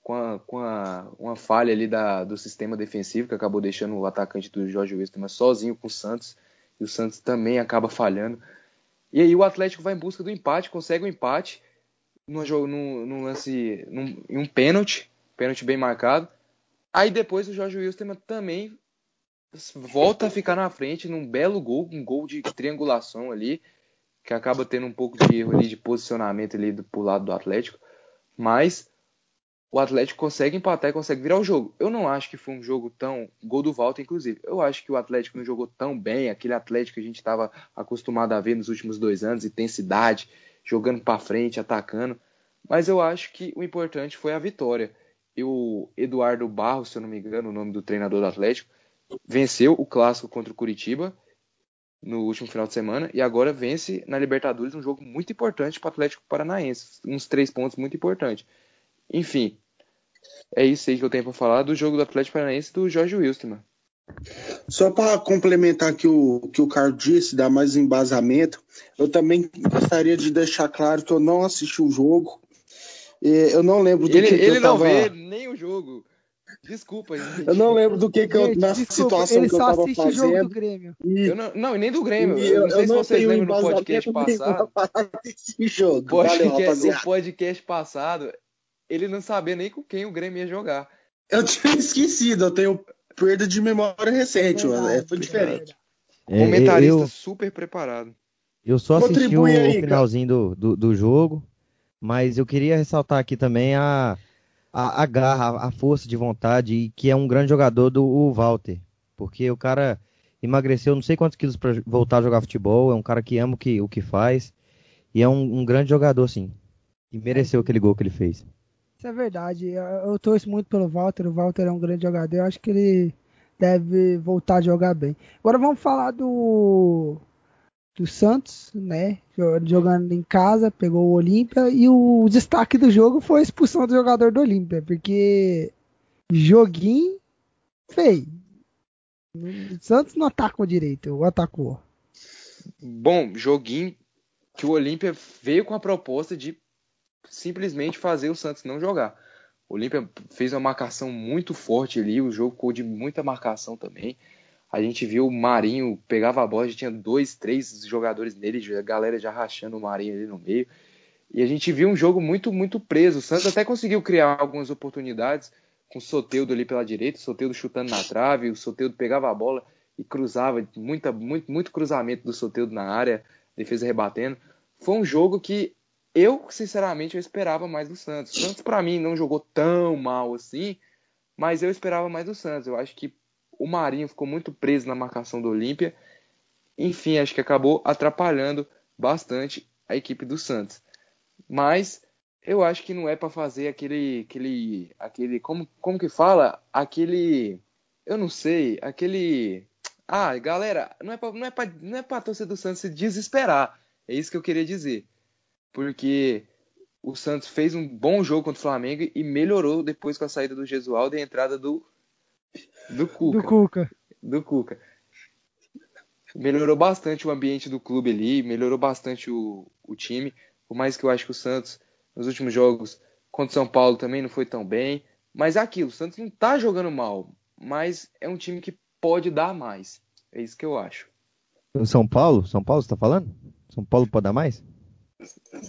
com, a, com a, uma falha ali da, do sistema defensivo que acabou deixando o atacante do Jorge Westermann sozinho com o Santos e o Santos também acaba falhando. E aí o Atlético vai em busca do empate, consegue o um empate num, num, lance, num, em um pênalti, pênalti bem marcado. Aí depois o Jorge Wilstermann também volta a ficar na frente num belo gol, um gol de triangulação ali. que acaba tendo um pouco de erro ali de posicionamento ali do, pro lado do Atlético, mas o Atlético consegue empatar e consegue virar o jogo. Eu não acho que foi um jogo tão. Gol do Volta, inclusive. Eu acho que o Atlético não jogou tão bem, aquele Atlético que a gente estava acostumado a ver nos últimos dois anos intensidade, jogando para frente, atacando. Mas eu acho que o importante foi a vitória. E o Eduardo Barros, se eu não me engano, o nome do treinador do Atlético, venceu o clássico contra o Curitiba no último final de semana e agora vence na Libertadores um jogo muito importante para o Atlético Paranaense, uns três pontos muito importantes. Enfim, é isso aí que eu tenho para falar do jogo do Atlético Paranaense do Jorge Wilstermann. Só para complementar que o que o Carlos disse, dar mais embasamento, eu também gostaria de deixar claro que eu não assisti o jogo. Eu não lembro do ele, que, que ele eu não tava... vê nem o jogo. Desculpa, gente. Eu não lembro do que, que eu, Gente, na desculpa, situação ele que eu só tava assiste o jogo do fazendo. Grêmio. E, Eu não, não, e nem do Grêmio. e Eu, não sei se vocês tenho lembram no embasamento podcast passado. jogo. Valeu, Podcast, rapaziada. o podcast passado, ele não sabia nem com quem o Grêmio ia jogar. Eu tinha esquecido, eu tenho perda de memória recente, mano. É, Verdade, foi diferente. É, Comentarista eu, super preparado. eu só assisti o, Contribui aí, o finalzinho do, do, do jogo, mas eu queria ressaltar aqui também a, a, a garra, a força de vontade, e que é um grande jogador do o Walter. Porque o cara emagreceu não sei quantos quilos para voltar a jogar futebol, é um cara que ama o que, o que faz, e é um, um grande jogador, sim. E mereceu aquele gol que ele fez. Isso é verdade. Eu, torço muito pelo Walter. O Walter é um grande jogador. Eu acho que ele deve voltar a jogar bem. Agora vamos falar do do Santos, né? Jo- Jogando em casa, pegou o Olímpia e o destaque do jogo foi a expulsão do jogador do Olímpia, porque joguinho feio. O Santos não atacou direito, ou atacou. Bom, joguinho que o Olímpia veio com a proposta de simplesmente fazer o Santos não jogar. O Olímpia fez uma marcação muito forte ali, o jogo ficou de muita marcação também. A gente viu o Marinho pegava a bola, já tinha dois, três jogadores nele, a galera já rachando o Marinho ali no meio. E a gente viu um jogo muito, muito preso. O Santos até conseguiu criar algumas oportunidades com o Soteudo ali pela direita, o Soteudo chutando na trave, o Soteudo pegava a bola e cruzava, muita, muito, muito cruzamento do Soteudo na área, defesa rebatendo. Foi um jogo que eu, sinceramente, eu esperava mais do Santos. O Santos, para mim, não jogou tão mal assim, mas eu esperava mais do Santos. Eu acho que o Marinho ficou muito preso na marcação do Olímpia. Enfim, acho que acabou atrapalhando bastante a equipe do Santos. Mas eu acho que não é para fazer aquele, aquele, aquele, como, como que fala, aquele, eu não sei, aquele, ah, galera, não é para, não é para, não é para torcedor do Santos se desesperar. É isso que eu queria dizer, porque o Santos fez um bom jogo contra o Flamengo e melhorou depois com a saída do Gesualdo e a entrada do do Cuca Do Cuca. do Cuca. Melhorou bastante o ambiente do clube ali, melhorou bastante o, o time. Por mais que eu acho que o Santos, nos últimos jogos, contra o São Paulo também não foi tão bem. Mas é aquilo, o Santos não tá jogando mal, mas é um time que pode dar mais. É isso que eu acho. O São Paulo? São Paulo, você tá falando? São Paulo pode dar mais?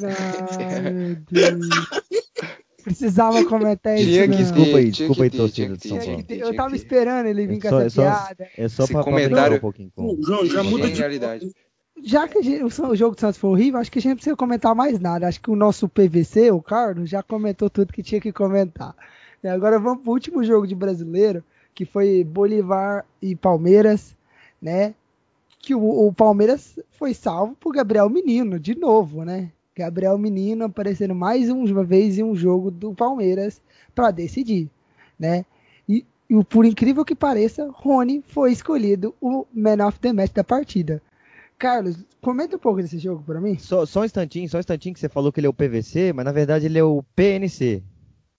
Ai. Precisava comentar isso. Tinha que não. Desculpa aí, tinha desculpa aí, torcida de São Paulo. Eu tava esperando ele vir É com só, essa é só, piada. é só Esse pra, comentário- um pouquinho com. João, já muda de Genialidade. Já que gente- o, o jogo do Santos foi horrível, acho que a gente não precisa comentar mais nada. Acho que o nosso PVC, o Carlos, já comentou tudo que tinha que comentar. E agora vamos pro último jogo de brasileiro, que foi Bolivar e Palmeiras, né? Que o, o Palmeiras foi salvo por Gabriel Menino, de novo, né? Gabriel Menino aparecendo mais uma vez em um jogo do Palmeiras para decidir, né? E, e o- por incrível que pareça, Rony foi escolhido o man of the match da partida. Carlos, comenta um pouco desse jogo para mim. Só, só um instantinho, só um instantinho que você falou que ele é o PVC, mas na verdade ele é o PNC.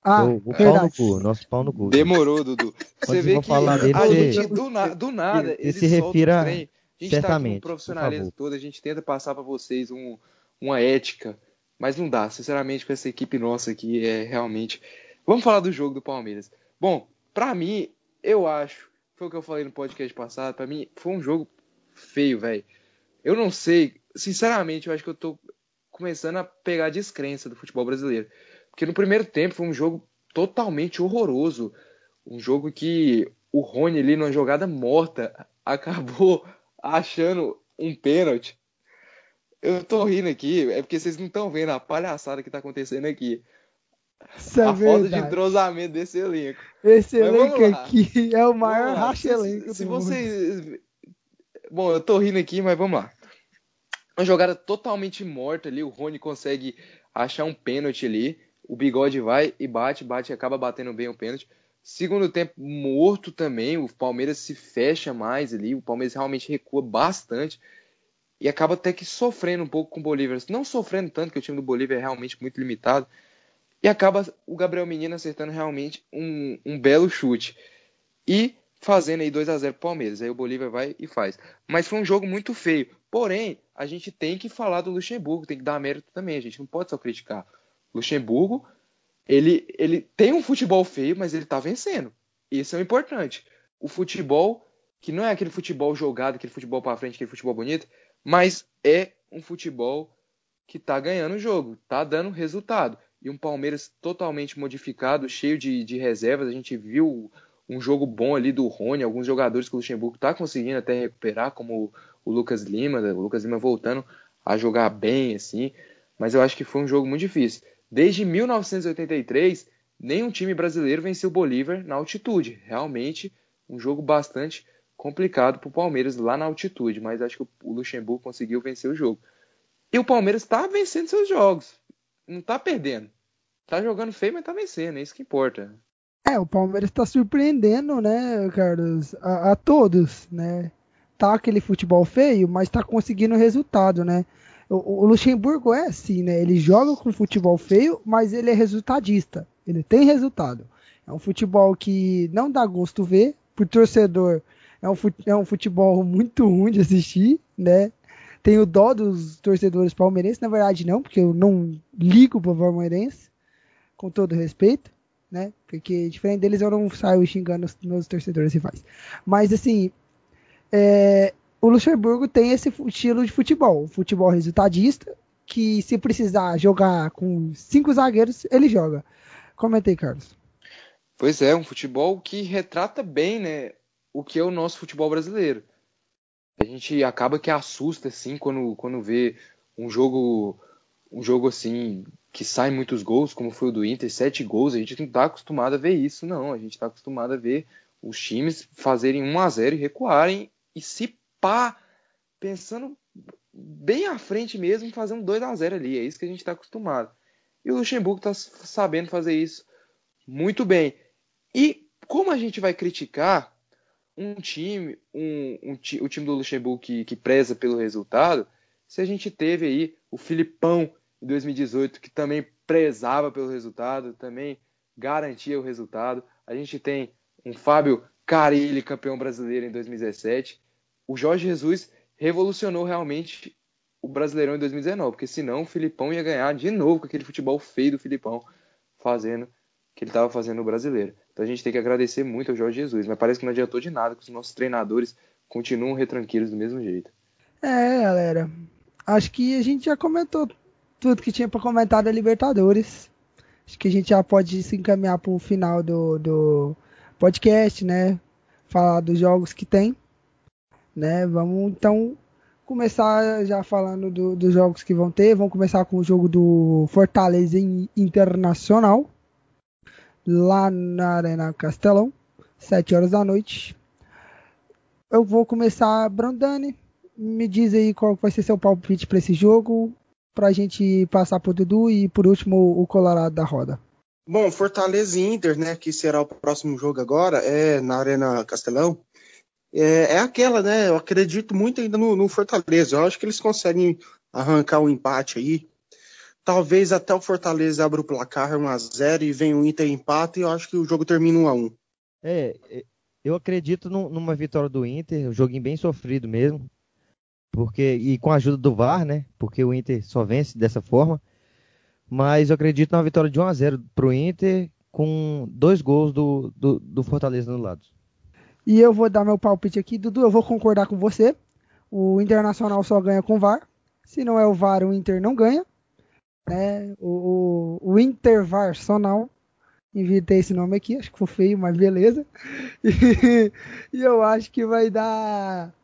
Ah, o, o pau no cu, nosso pau no cu. Demorou, Dudu. Você vê que falar dele, a gente, do, na- do nada, Ele ele se solta refira trem. A gente tá aqui certamente, no por profissionalismo todo, a gente tenta passar para vocês um- uma ética, mas não dá. Sinceramente, com essa equipe nossa aqui, é realmente... Vamos falar do jogo do Palmeiras. Bom, pra mim, eu acho, foi o que eu falei no podcast passado, pra mim foi um jogo feio, velho. Eu não sei, sinceramente, eu acho que eu tô começando a pegar a descrença do futebol brasileiro. Porque no primeiro tempo foi um jogo totalmente horroroso. Um jogo que o Rony ali numa jogada morta acabou achando um pênalti. Eu tô rindo aqui, é porque vocês não estão vendo a palhaçada que tá acontecendo aqui. Isso é a falta de entrosamento desse elenco. Esse elenco aqui é o maior Vamos lá. racha Se- do mundo. vocês. Bom, eu tô rindo aqui, mas vamos lá. Uma jogada totalmente morta ali. O Rony consegue achar um pênalti ali. O bigode vai e bate, bate e acaba batendo bem o pênalti. Segundo tempo morto também. O Palmeiras se fecha mais ali. O Palmeiras realmente recua bastante. E acaba até que sofrendo um pouco com o Bolívar. Não sofrendo tanto, que o time do Bolívar é realmente muito limitado. E acaba o Gabriel Menino acertando realmente um, um belo chute. E fazendo aí 2 a 0 pro Palmeiras. Aí o Bolívar vai e faz. Mas foi um jogo muito feio. Porém, a gente tem que falar do Luxemburgo, tem que dar mérito também. A gente não pode só criticar. Luxemburgo, ele, ele tem um futebol feio, mas ele tá vencendo. Isso é o importante. O futebol, que não é aquele futebol jogado, aquele futebol para frente, aquele futebol bonito, mas é um futebol que tá ganhando o jogo, tá dando resultado. E um Palmeiras totalmente modificado, cheio de, de reservas. A gente viu um jogo bom ali do Rony, alguns jogadores que o Luxemburgo tá conseguindo até recuperar, como o Lucas Lima, o Lucas Lima voltando a jogar bem, assim. Mas eu acho que foi um jogo muito difícil. Desde 1983, nenhum time brasileiro venceu o Bolívar na altitude. Realmente, um jogo bastante complicado para o Palmeiras lá na altitude, mas acho que o Luxemburgo conseguiu vencer o jogo. E o Palmeiras está vencendo seus jogos, não está perdendo. Tá jogando feio, mas tá vencendo, é isso que importa. É, o Palmeiras tá surpreendendo, né, Carlos, a, a todos, né? Tá aquele futebol feio, mas tá conseguindo resultado, né? O, o Luxemburgo é assim, né? Ele joga com futebol feio, mas ele é resultadista. Ele tem resultado. É um futebol que não dá gosto ver, pro torcedor é um, é um futebol muito ruim de assistir, né? Tenho dó dos torcedores palmeirenses, na verdade não, porque eu não ligo pro palmeirense, com todo respeito, né? Porque diferente deles eu não saio xingando os meus torcedores rivais. Mas assim, é, o Luxemburgo tem esse estilo de futebol, futebol resultadista, que se precisar jogar com cinco zagueiros, ele joga. Comentei, Carlos. Pois é, um futebol que retrata bem, né, o que é o nosso futebol brasileiro. A gente acaba que assusta assim quando, quando vê um jogo um jogo assim que sai muitos gols, como foi o do Inter, sete gols, a gente não está acostumado a ver isso, não. A gente está acostumado a ver os times fazerem 1 a 0 e recuarem e se pá, pensando bem à frente mesmo, fazer um 2 a 0 ali. É isso que a gente está acostumado. E o Luxemburgo está sabendo fazer isso muito bem. E como a gente vai criticar um time, um, um o time do Luxemburgo que, que preza pelo resultado, se a gente teve aí o Filipão em 2018, que também prezava pelo resultado, também garantia o resultado. A gente tem um Fábio Carilli, campeão brasileiro em 2017. O Jorge Jesus revolucionou realmente o Brasileirão em 2019, porque senão o Filipão ia ganhar de novo com aquele futebol feio do Filipão fazendo que ele estava fazendo no Brasileiro. Então a gente tem que agradecer muito ao Jorge Jesus, mas parece que não adiantou de nada, que os nossos treinadores continuam retranqueiros do mesmo jeito. É, galera. Acho que a gente já comentou tudo que tinha para comentar da Libertadores. Acho que a gente já pode se encaminhar para o final do, do podcast, né? Falar dos jogos que tem, né? Vamos então começar já falando do- dos jogos que vão ter. Vamos começar com o jogo do Fortaleza Internacional, lá na Arena Castelão, 7 horas da noite. Eu vou começar, Brandani. Me diz aí qual vai ser seu palpite para esse jogo, pra gente passar pro Dudu e por último o Colorado da roda. Bom, Fortaleza e Inter, né, que será o próximo jogo agora, é na Arena Castelão. É, é aquela, né? Eu acredito muito ainda no, no Fortaleza. Eu acho que eles conseguem arrancar um empate aí. Talvez até o Fortaleza abra o placar 1x0 e vem o Inter e empata e eu acho que o jogo termina 1x1. É, é, eu acredito num- numa vitória do Inter, um joguinho bem sofrido mesmo. Porque, e com a ajuda do VAR, né? Porque o Inter só vence dessa forma. Mas eu acredito numa vitória de 1 a 0 pro Inter, com dois gols do, do, do Fortaleza lado. E eu vou dar meu palpite aqui, Dudu, eu vou concordar com você. O Internacional só ganha com VAR. Se não é o VAR, o Inter não ganha. Né? O, o, o Intervarcional. Inventei esse nome aqui, acho que foi feio, mas beleza. E, e eu acho que vai dar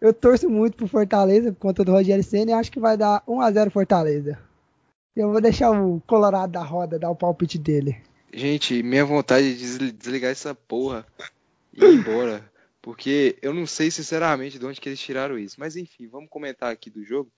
Eu torço muito pro Fortaleza por conta do Rogério Senna e acho que vai dar 1x0 Fortaleza. Eu vou deixar o Colorado da roda dar o palpite dele. Gente, minha vontade de desligar essa porra e ir embora. Porque eu não sei sinceramente de onde que eles tiraram isso. Mas enfim, vamos comentar aqui do jogo.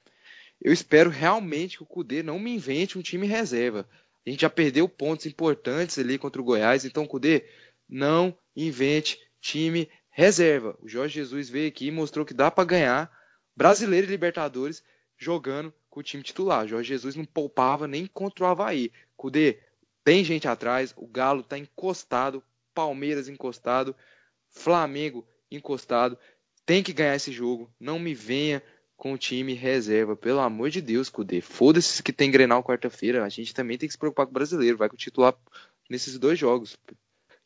Eu espero realmente que o Cudê não me invente um time reserva. A gente já perdeu pontos importantes ali contra o Goiás. Então, Cudê, não invente time reserva. O Jorge Jesus veio aqui e mostrou que dá para ganhar Brasileiro e Libertadores jogando com o time titular. O Jorge Jesus não poupava nem contra o Havaí. Cudê, tem gente atrás, o Galo está encostado, Palmeiras encostado, Flamengo encostado. Tem que ganhar esse jogo. Não me venha com o time reserva. Pelo amor de Deus, Cudê. Foda-se que tem Grenal quarta-feira. A gente também tem que se preocupar com o brasileiro. Vai com o titular nesses dois jogos.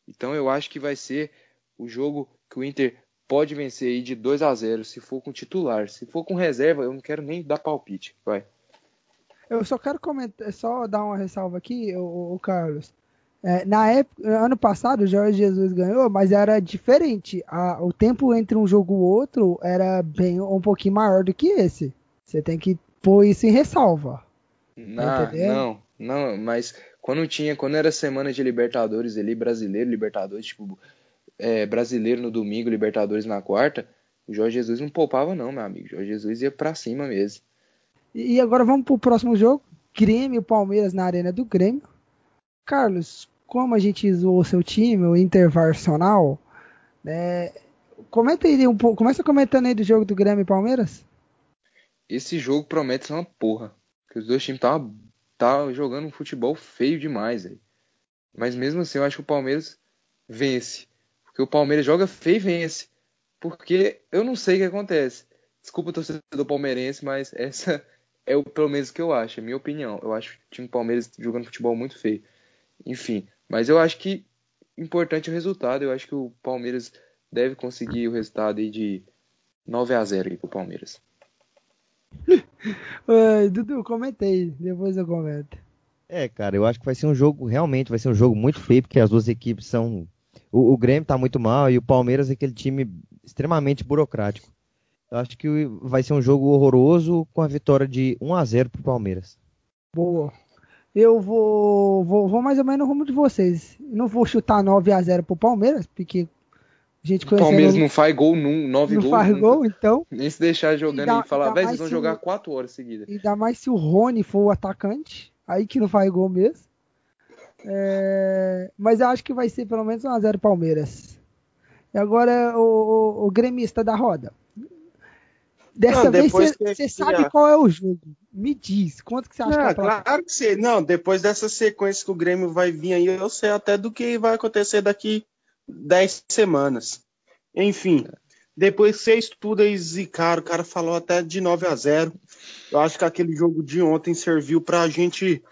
Então eu acho que vai ser o jogo que o Inter pode vencer aí de 2 a 0 se for com titular. Se for com reserva, eu não quero nem dar palpite. Vai. Eu só quero comentar, só dar uma ressalva aqui, o, Carlos. É, na época, ano passado, o Jorge Jesus ganhou, mas era diferente. A, o tempo entre um jogo e outro era bem um pouquinho maior do que esse. Você tem que pôr isso em ressalva. Tá não, não, não, mas quando tinha, quando era semana de Libertadores ali, brasileiro, Libertadores, tipo, é, brasileiro no domingo, Libertadores na quarta, o Jorge Jesus não poupava, não, meu amigo. O Jorge Jesus ia pra cima mesmo. E agora vamos pro próximo jogo. Grêmio Palmeiras na arena do Grêmio. Carlos, como a gente zoou seu time, o Intervarsional, né? Comenta aí um pouco. Começa comentando aí do jogo do Grêmio e Palmeiras. Esse jogo promete ser uma porra. Porque os dois times estavam jogando um futebol feio demais aí. Mas mesmo assim, eu acho que o Palmeiras vence. Porque o Palmeiras joga feio e vence. Porque eu não sei o que acontece. Desculpa o torcedor palmeirense, mas essa é o pelo menos que eu acho, é a minha opinião. Eu acho o time Palmeiras jogando futebol muito feio. Enfim, mas eu acho que importante o resultado. Eu acho que o Palmeiras deve conseguir o resultado aí de 9 a 0 aí pro Palmeiras. Oi, Dudu, comentei, depois eu comento. É, cara, eu acho que vai ser um jogo, realmente vai ser um jogo muito feio, porque as duas equipes são o, o Grêmio tá muito mal e o Palmeiras é aquele time extremamente burocrático. Eu acho que vai ser um jogo horroroso com a vitória de 1 a 0 pro Palmeiras. Boa. Eu vou, vou, vou mais ou menos no rumo de vocês. Não vou chutar 9 a 0 pro Palmeiras, porque a gente conhece. O Palmeiras não faz gol num, 9 não gols. Não faz nunca. gol, então. Nem se deixar jogando e, dá, e falar, velho, vocês vão jogar o... 4 horas seguidas. Ainda mais se o Rony for o atacante, aí que não faz gol mesmo. É, mas eu acho que vai ser pelo menos 1x0 Palmeiras. E agora o, o, o, gremista da roda. Dessa não, vez você sabe qual é o jogo. Me diz, quanto que você acha não, que é a Claro que você. Não, depois dessa sequência que o Grêmio vai vir aí, eu sei até do que vai acontecer daqui 10 semanas. Enfim, depois você estuda aí, Zicaro, o cara falou até de 9 a 0 Eu acho que aquele jogo de ontem serviu pra gente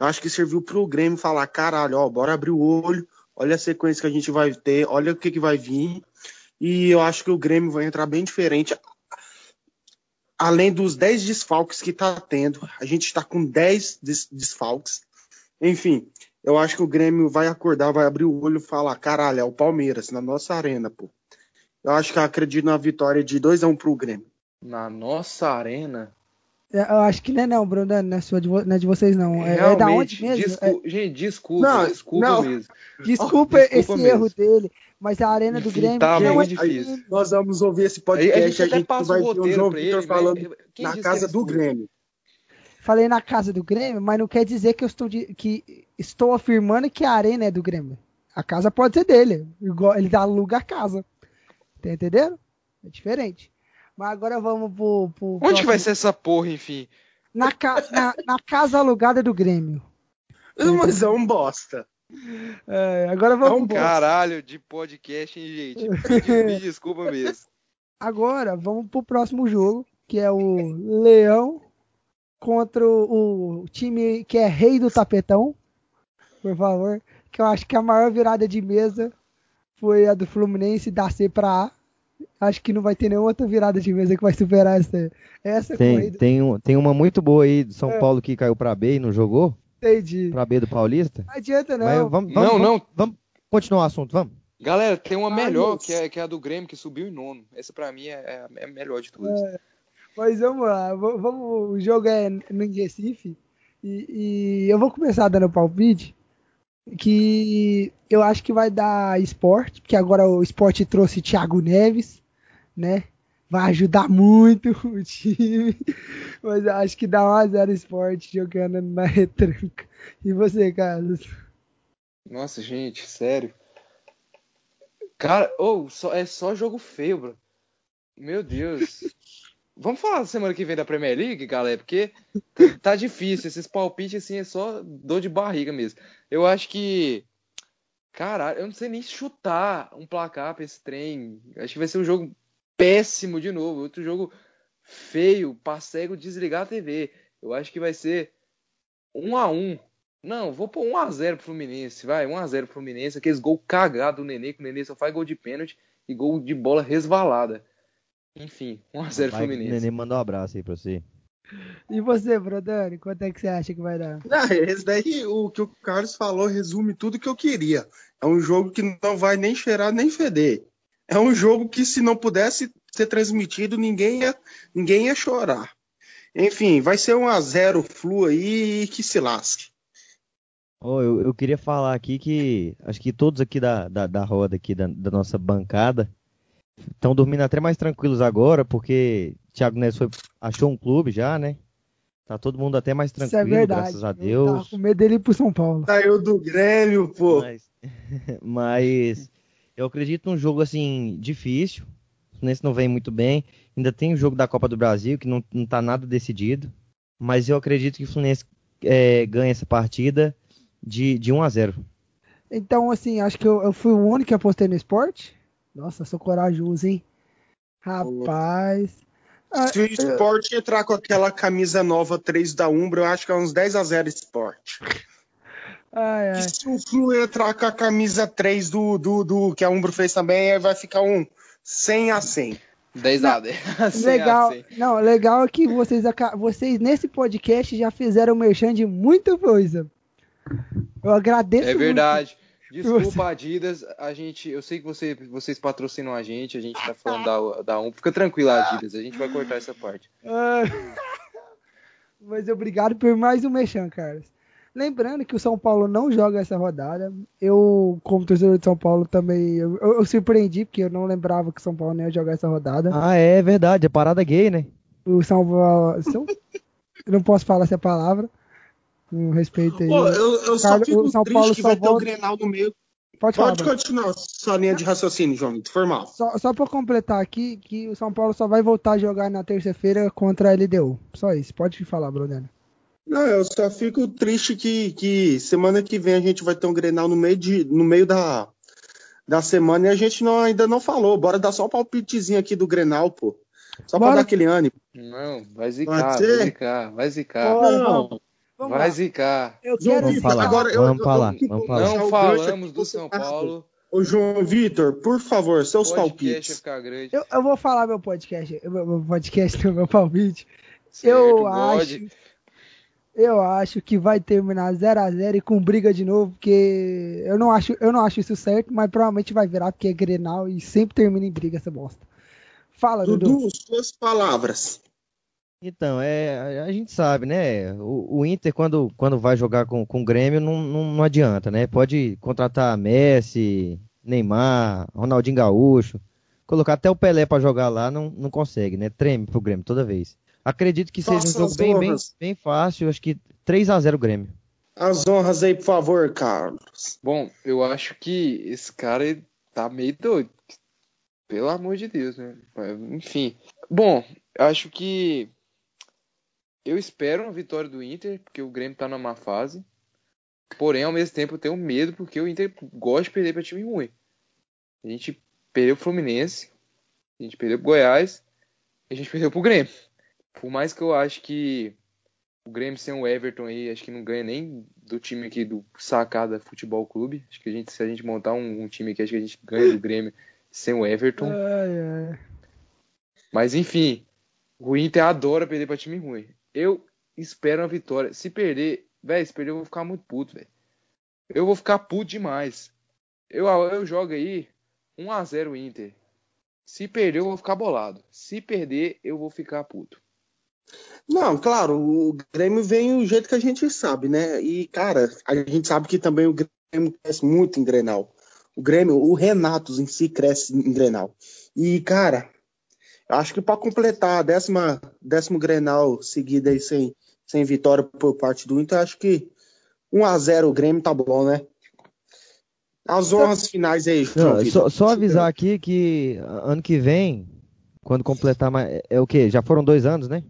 eu acho que serviu pro Grêmio falar, caralho, ó, bora abrir o olho, olha a sequência que a gente vai ter, olha o que, que vai vir. E eu acho que o Grêmio vai entrar bem diferente. Além dos 10 desfalques que tá tendo, a gente está com 10 des desfalques. Enfim, eu acho que o Grêmio vai acordar, vai abrir o olho e falar, caralho, é o Palmeiras, na nossa arena, pô. Eu acho que eu acredito na vitória de 2 a 1 pro Grêmio. Na nossa arena? É, eu acho que não é não, Bruno, não é, sua de, não é de vocês não. É, é da onde mesmo? Desculpa, é... Gente, desculpa, não, desculpa não. mesmo. Desculpa, oh, esse mesmo. erro dele, mas a arena do Grêmio tá não é difícil. Nós vamos ouvir esse podcast, a gente, a gente vai ver o João Vitor falando na casa do Grêmio. Falei na casa do Grêmio, mas não quer dizer que eu estou, de, que estou afirmando que a arena é do Grêmio. A casa pode ser dele, igual ele dá aluga a casa. Tá entendendo? É diferente. Mas agora vamos pro. pro Onde próximo... que vai ser essa porra, enfim? Na, ca... na, na casa alugada do Grêmio. Mas é um bosta. É, agora vamos. É um caralho de podcast, hein, gente? Me desculpa mesmo. Agora vamos pro próximo jogo, que é o Leão contra o, o time que é rei do tapetão. Por favor. Que eu acho que a maior virada de mesa foi a do Fluminense da C para A acho que não vai ter nenhuma outra virada de mesa que vai superar essa, essa tem, corrida. Tem, um, tem uma muito boa aí do São é. Paulo que caiu pra B e não jogou. Entendi. Pra B do Paulista. Não adianta não. Mas vamos, vamos, não, vamos, não. Vamos continuar o assunto, vamos. Galera, tem uma melhor, Deus. que é, que é a do Grêmio, que subiu em nono. Essa pra mim é, é a melhor de todas. É, mas vamos lá, vamos, o jogo é no Recife e, e eu vou começar dando palpite que eu acho que vai dar esporte, porque agora o esporte trouxe Thiago Neves, né? Vai ajudar muito o time, mas eu acho que dá 1x0 esporte jogando na retranca. E você, Carlos? Nossa, gente, sério. Cara, ou só, é só jogo feio, bro. Meu Deus. Vamos falar semana que vem da Premier League, galera, porque tá, difícil. Esses palpites assim é só dor de barriga mesmo. Eu acho que. Caralho, eu não sei nem chutar um placar pra esse trem. Acho que vai ser um jogo péssimo de novo. Outro jogo feio, pra cego desligar a TV. Eu acho que vai ser 1 a 1 Não, vou pôr 1x0 pro Fluminense, vai, 1x0 pro Fluminense, aqueles gol cagado do Nenê, que o Nenê só faz gol de pênalti e gol de bola resvalada. Enfim, 1x0 Vai, Fluminense. Nenê mandou um abraço aí pra você. E você, Brodani, quanto é que você acha que vai dar? Não, esse daí, o que o Carlos falou, resume tudo que eu queria. É um jogo que não vai nem cheirar nem feder. É um jogo que, se não pudesse ser transmitido, ninguém ia, ninguém ia chorar. Enfim, vai ser um a 0 Flu aí e que se lasque. Ó, eu, eu queria falar aqui que acho que todos aqui da, da, da roda aqui da, da nossa bancada estão dormindo até mais tranquilos agora, porque Thiago Neves foi, achou um clube já, né? Tá todo mundo até mais Isso é tranquilo, verdade. graças a Eu tava Deus. com medo dele ir pro São Paulo. Saiu do Grêmio, pô. Mas, mas eu acredito num jogo assim difícil. O Fluminense não vem muito bem. Ainda tem o jogo da Copa do Brasil que não, não tá nada decidido. Mas eu acredito que o Fluminense é, ganha essa partida de, de 1 a 0. Então, assim, acho que eu, eu fui o único que apostei no esporte. Nossa, sou corajoso, hein? Rapaz. Ah, Se o Sport entrar com aquela camisa nova 3 da Umbra, eu acho que é uns 10 a 0 Sport. ai, ai. E se o Flu entrar com a camisa 3 do, do, do que a Umbro fez também, aí vai ficar um 100 a 100. 10 a 10. Assim, Legal, não, legal é que vocês, vocês nesse podcast já fizeram merchan de muita coisa. Eu agradeço É muito. verdade. Desculpa, Adidas. A gente, eu sei que você, vocês patrocinam a gente. A gente tá falando da, da um. Fica tranquilo, Adidas. A gente vai cortar essa parte. Ah, Mas obrigado por mais um merchan, Carlos. Lembrando que o São Paulo não joga essa rodada. Eu, como torcedor de São Paulo, também eu, eu- eu surpreendi, porque eu não lembrava que o São Paulo não ia jogar essa rodada. Ah, é verdade, é parada gay, né? O São Paulo. São- eu não posso falar essa palavra. Com respeito aí. Pô, eu, eu só fico o São triste Paulo que vai ter o volta- Grenal no meio. Pode falar. Pode Bruno. continuar sua linha de raciocínio, João Vitor. Foi mal. Só, só pra completar aqui, que o São Paulo só vai voltar a jogar na terça-feira contra a LDU. Só isso. Pode falar, Brunel. Não, eu só fico triste que, que semana que vem a gente vai ter um Grenal no meio, de, no meio da, da semana e a gente não, ainda não falou. Bora dar só um palpitezinho aqui do Grenal, pô. Só Bora. pra dar aquele ânimo. Não, vai zicar, vai zicar, vai zicar. Bora, Não. Vamos. Vai lá. zicar. Eu quero Vamos falar, agora eu- vamos eu- falar, eu- vamos falar. Não falamos do São Paulo. Ô, João Vitor, por favor, seus palpites. Eu, eu vou falar meu podcast, meu, meu podcast, meu palpite. Certo, eu God. acho, eu acho que vai terminar 0 a 0 e com briga de novo, porque eu não acho, eu não acho isso certo, mas provavelmente vai virar porque é Grenal e sempre termina em briga essa bosta. Fala, Dudu. Dudu, suas palavras. Então, é, a- gente sabe, né? O, o Inter, quando, quando vai jogar com, com o Grêmio, não, não, não adianta, né? Pode contratar Messi, Neymar, Ronaldinho Gaúcho, colocar até o Pelé pra jogar lá, não, não consegue, né? Treme pro Grêmio toda vez. Acredito que seja um jogo bem, bem, bem fácil, acho que 3 a 0 Grêmio. As honras aí, por favor, Carlos. Bom, eu acho que esse cara ele tá meio doido. Pelo amor de Deus, né? Enfim. Bom, eu acho que eu espero uma vitória do Inter, porque o Grêmio tá numa má fase. Porém, ao mesmo tempo, eu tenho medo, porque o Inter gosta de perder pra time ruim. A gente perdeu pro Fluminense, a gente perdeu pro Goiás, e a gente perdeu pro Grêmio. Por mais que eu acho que o Grêmio sem o Everton aí, acho que não ganha nem do time aqui do Sacada Futebol Clube. Acho que a gente, se a gente montar um, um time aqui, acho que a gente ganha do Grêmio sem o Everton. Ai, ai. Mas enfim, o Inter adora perder pra time ruim. Eu espero uma vitória. Se perder, velho, se perder eu vou ficar muito puto, velho. Eu vou ficar puto demais. Eu, eu jogo aí 1x0 Inter. Se perder, eu vou ficar bolado. Se perder, eu vou ficar puto. Não, claro, o Grêmio vem o jeito que a gente sabe, né? E, cara, a gente sabe que também o Grêmio cresce muito em Grenal. O Grêmio, o Renato em si cresce em Grenal. E, cara, acho que para completar a décima, décimo Grenal seguida aí sem, sem vitória por parte do Inter, acho que 1 a 0 o Grêmio tá bom, né? As honras finais aí, João Não, só, só avisar aqui que ano que vem, quando completar mais. É, o quê? Já foram dois anos, né?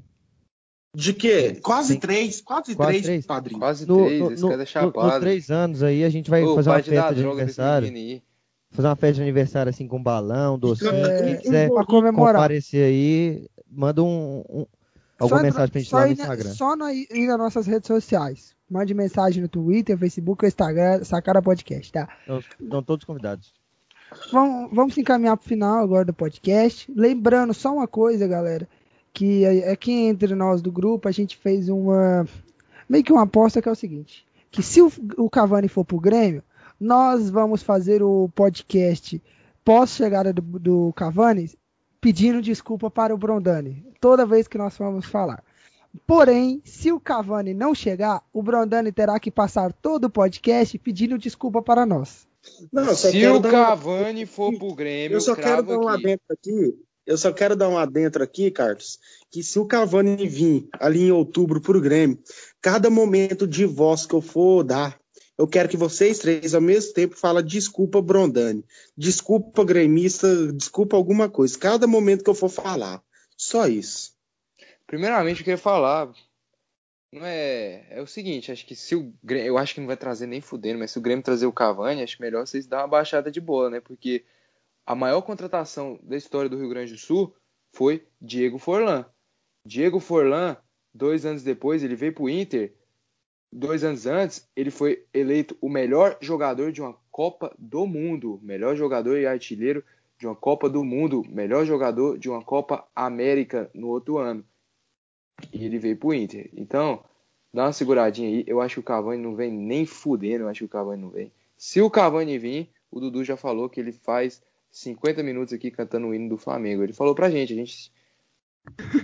De quê? Quase Sim. três, quase, Quase três, três. padrinho. Quase No, três, no, esse no, cara é no- chapado. nos três anos aí, a gente vai Ô, fazer uma festa de aniversário. Fazer uma festa de aniversário assim com balão, docinho. É, Quem quiser pra comemorar. comparecer aí, manda um, um- alguma entra- mensagem pra gente lá no Instagram. Só na- ir nas nossas redes sociais. Mande mensagem no Twitter, Facebook ou Instagram, Sacara Podcast, tá? Então, Estão todos convidados. Vamos, vamos se encaminhar pro final agora do podcast. Lembrando só uma coisa, galera, que é- aqui entre nós do grupo a gente fez uma meio que uma aposta que é o seguinte, que se o, o Cavani for pro Grêmio, nós vamos fazer o podcast pós chegada do, do Cavani pedindo desculpa para o Brondani, toda vez que nós formos falar. Porém, se o Cavani não chegar, o Brondani terá que passar todo o podcast pedindo desculpa para nós. Não, Se quero o dar uma- Cavani for pro Grêmio, Eu só quero dar um aqui. adentro aqui. Eu só quero dar um adentro aqui, Carlos, que se o Cavani vir ali em outubro pro Grêmio, cada momento de voz que eu for dar, eu quero que vocês três ao mesmo tempo falem desculpa Brondani, desculpa gremista, desculpa alguma coisa. Cada momento que eu for falar. Só isso. Primeiramente, eu queria falar. Não é, é o seguinte, acho que se o Grêmio, eu acho que não vai trazer nem fudendo, mas se o Grêmio trazer o Cavani, acho melhor vocês dar uma baixada de bola, né? Porque a maior contratação da história do Rio Grande do Sul foi Diego Forlan. Diego Forlan, dois anos depois, ele veio pro Inter. Dois anos antes, ele foi eleito o melhor jogador de uma Copa do Mundo, melhor jogador e artilheiro de uma Copa do Mundo, melhor jogador de uma Copa América no outro ano. E ele veio pro Inter. Então, dá uma seguradinha aí. Eu acho que o Cavani não vem nem fudendo. Eu acho que o Cavani não vem. Se o Cavani vir, o Dudu já falou que ele faz 50 minutos aqui cantando o hino do Flamengo. Ele falou pra gente. A gente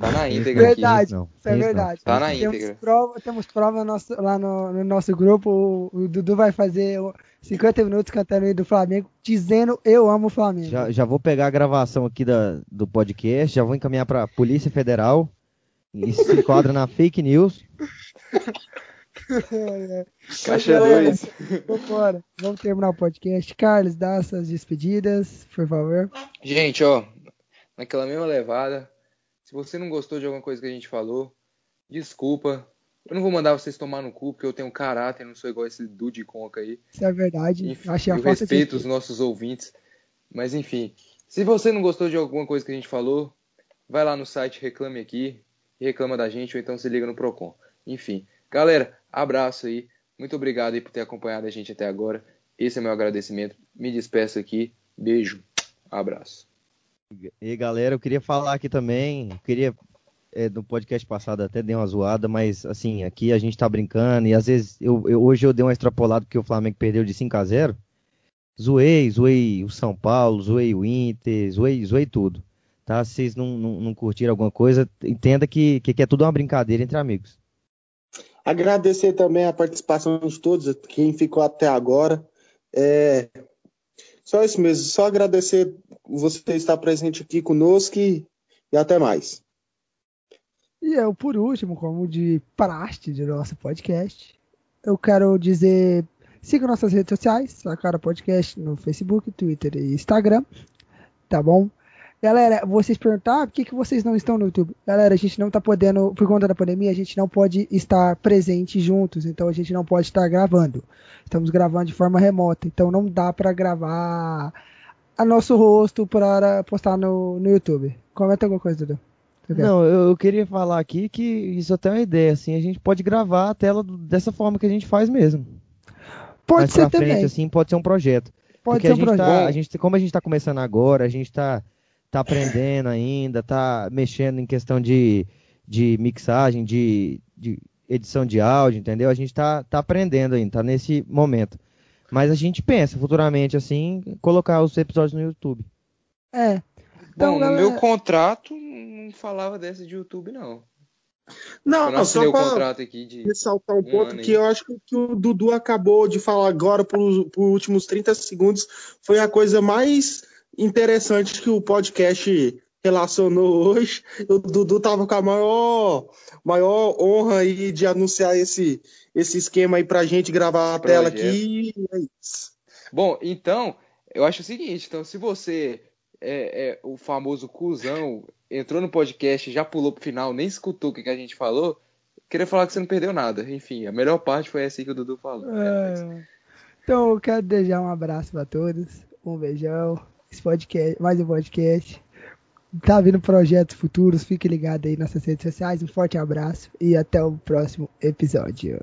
tá na íntegra aqui. Verdade. Não, Isso é isso não. verdade. Tá na temos íntegra. Prova, temos prova no nosso- lá no, no nosso grupo. O, o Dudu vai fazer o 50 minutos cantando aí do Flamengo, dizendo eu amo o Flamengo. Já, já vou pegar a gravação aqui da, do podcast, já vou encaminhar pra Polícia Federal. Isso se enquadra na fake news. Caixa Galera, 2. Vambora. Vamos terminar o podcast. Carlos, dá suas despedidas, por favor. Gente, ó, naquela mesma levada, se você não gostou de alguma coisa que a gente falou, desculpa. Eu não vou mandar vocês tomar no cu, porque eu tenho caráter, não sou igual esse Dude Conca aí. Isso é verdade. Enfim, Achei a eu respeito os nossos ouvintes. Mas enfim, se você não gostou de alguma coisa que a gente falou, vai lá no site, reclame aqui, e reclama da gente, ou então se liga no Procon. Enfim, galera, abraço aí. Muito obrigado aí por ter acompanhado a gente até agora. Esse é meu agradecimento. Me despeço aqui. Beijo. Abraço. E galera, eu queria falar aqui também, queria é, no podcast passado até dei uma zoada, mas assim, aqui a gente tá brincando e às vezes eu, eu- hoje eu dei uma extrapolada porque o Flamengo perdeu de 5 a 0. Zoei, zoei o São Paulo, zoei o Inter, zoei, zoei tudo. Tá? Se vocês não, não, não curtiram alguma coisa, entenda que, que, que é tudo uma brincadeira entre amigos. Agradecer também a participação de todos, quem ficou até agora. É, Só isso mesmo, só agradecer você estar presente aqui conosco e, e até mais. E eu, por último, como de praste de nosso podcast, eu quero dizer: siga nossas redes sociais, Sacara Podcast no Facebook, Twitter e Instagram, tá bom? Galera, vocês perguntaram por que, que vocês não estão no YouTube? Galera, a gente não tá podendo, por conta da pandemia, a gente não pode estar presente juntos, então a gente não pode estar gravando. Estamos gravando de forma remota, então não dá pra gravar a nosso rosto para postar no, no YouTube. Comenta alguma coisa, Dudu. Não, eu, queria falar aqui que isso até é uma ideia, assim, a gente pode gravar a tela dessa forma que a gente faz mesmo. Pode Mais ser pra também. frente, assim, pode ser um projeto. Pode Porque ser um gente projeto. tá, a gente, como a gente tá começando agora, a gente tá, tá aprendendo ainda, tá mexendo em questão de, de mixagem, de, de edição de áudio, entendeu? A gente tá, tá aprendendo ainda, tá nesse momento. Mas a gente pensa futuramente, assim, colocar os episódios no YouTube. É. Então, Bom, galera- no meu contrato não falava dessa de YouTube, não. Não, não só de. ressaltar um um ponto ano que aí. eu acho que, que o Dudu acabou de falar agora por, por últimos 30 segundos foi a coisa mais interessante que o podcast relacionou hoje. O Dudu tava com a maior, maior honra aí de anunciar esse, esse esquema aí pra gente gravar a tela Projeto. aqui. e É isso. Bom, então, eu acho o seguinte, então, se você é, é o famoso cuzão, entrou no podcast, já pulou pro final, nem escutou o que, que a gente falou, queria falar que você não perdeu nada. Enfim, a melhor parte foi essa aí que o Dudu falou. É. Então eu quero desejar um abraço pra todos, um beijão, esse podcast, mais um podcast. Tá vindo projetos futuros, fique ligado aí nas redes sociais. Um forte abraço e até o próximo episódio.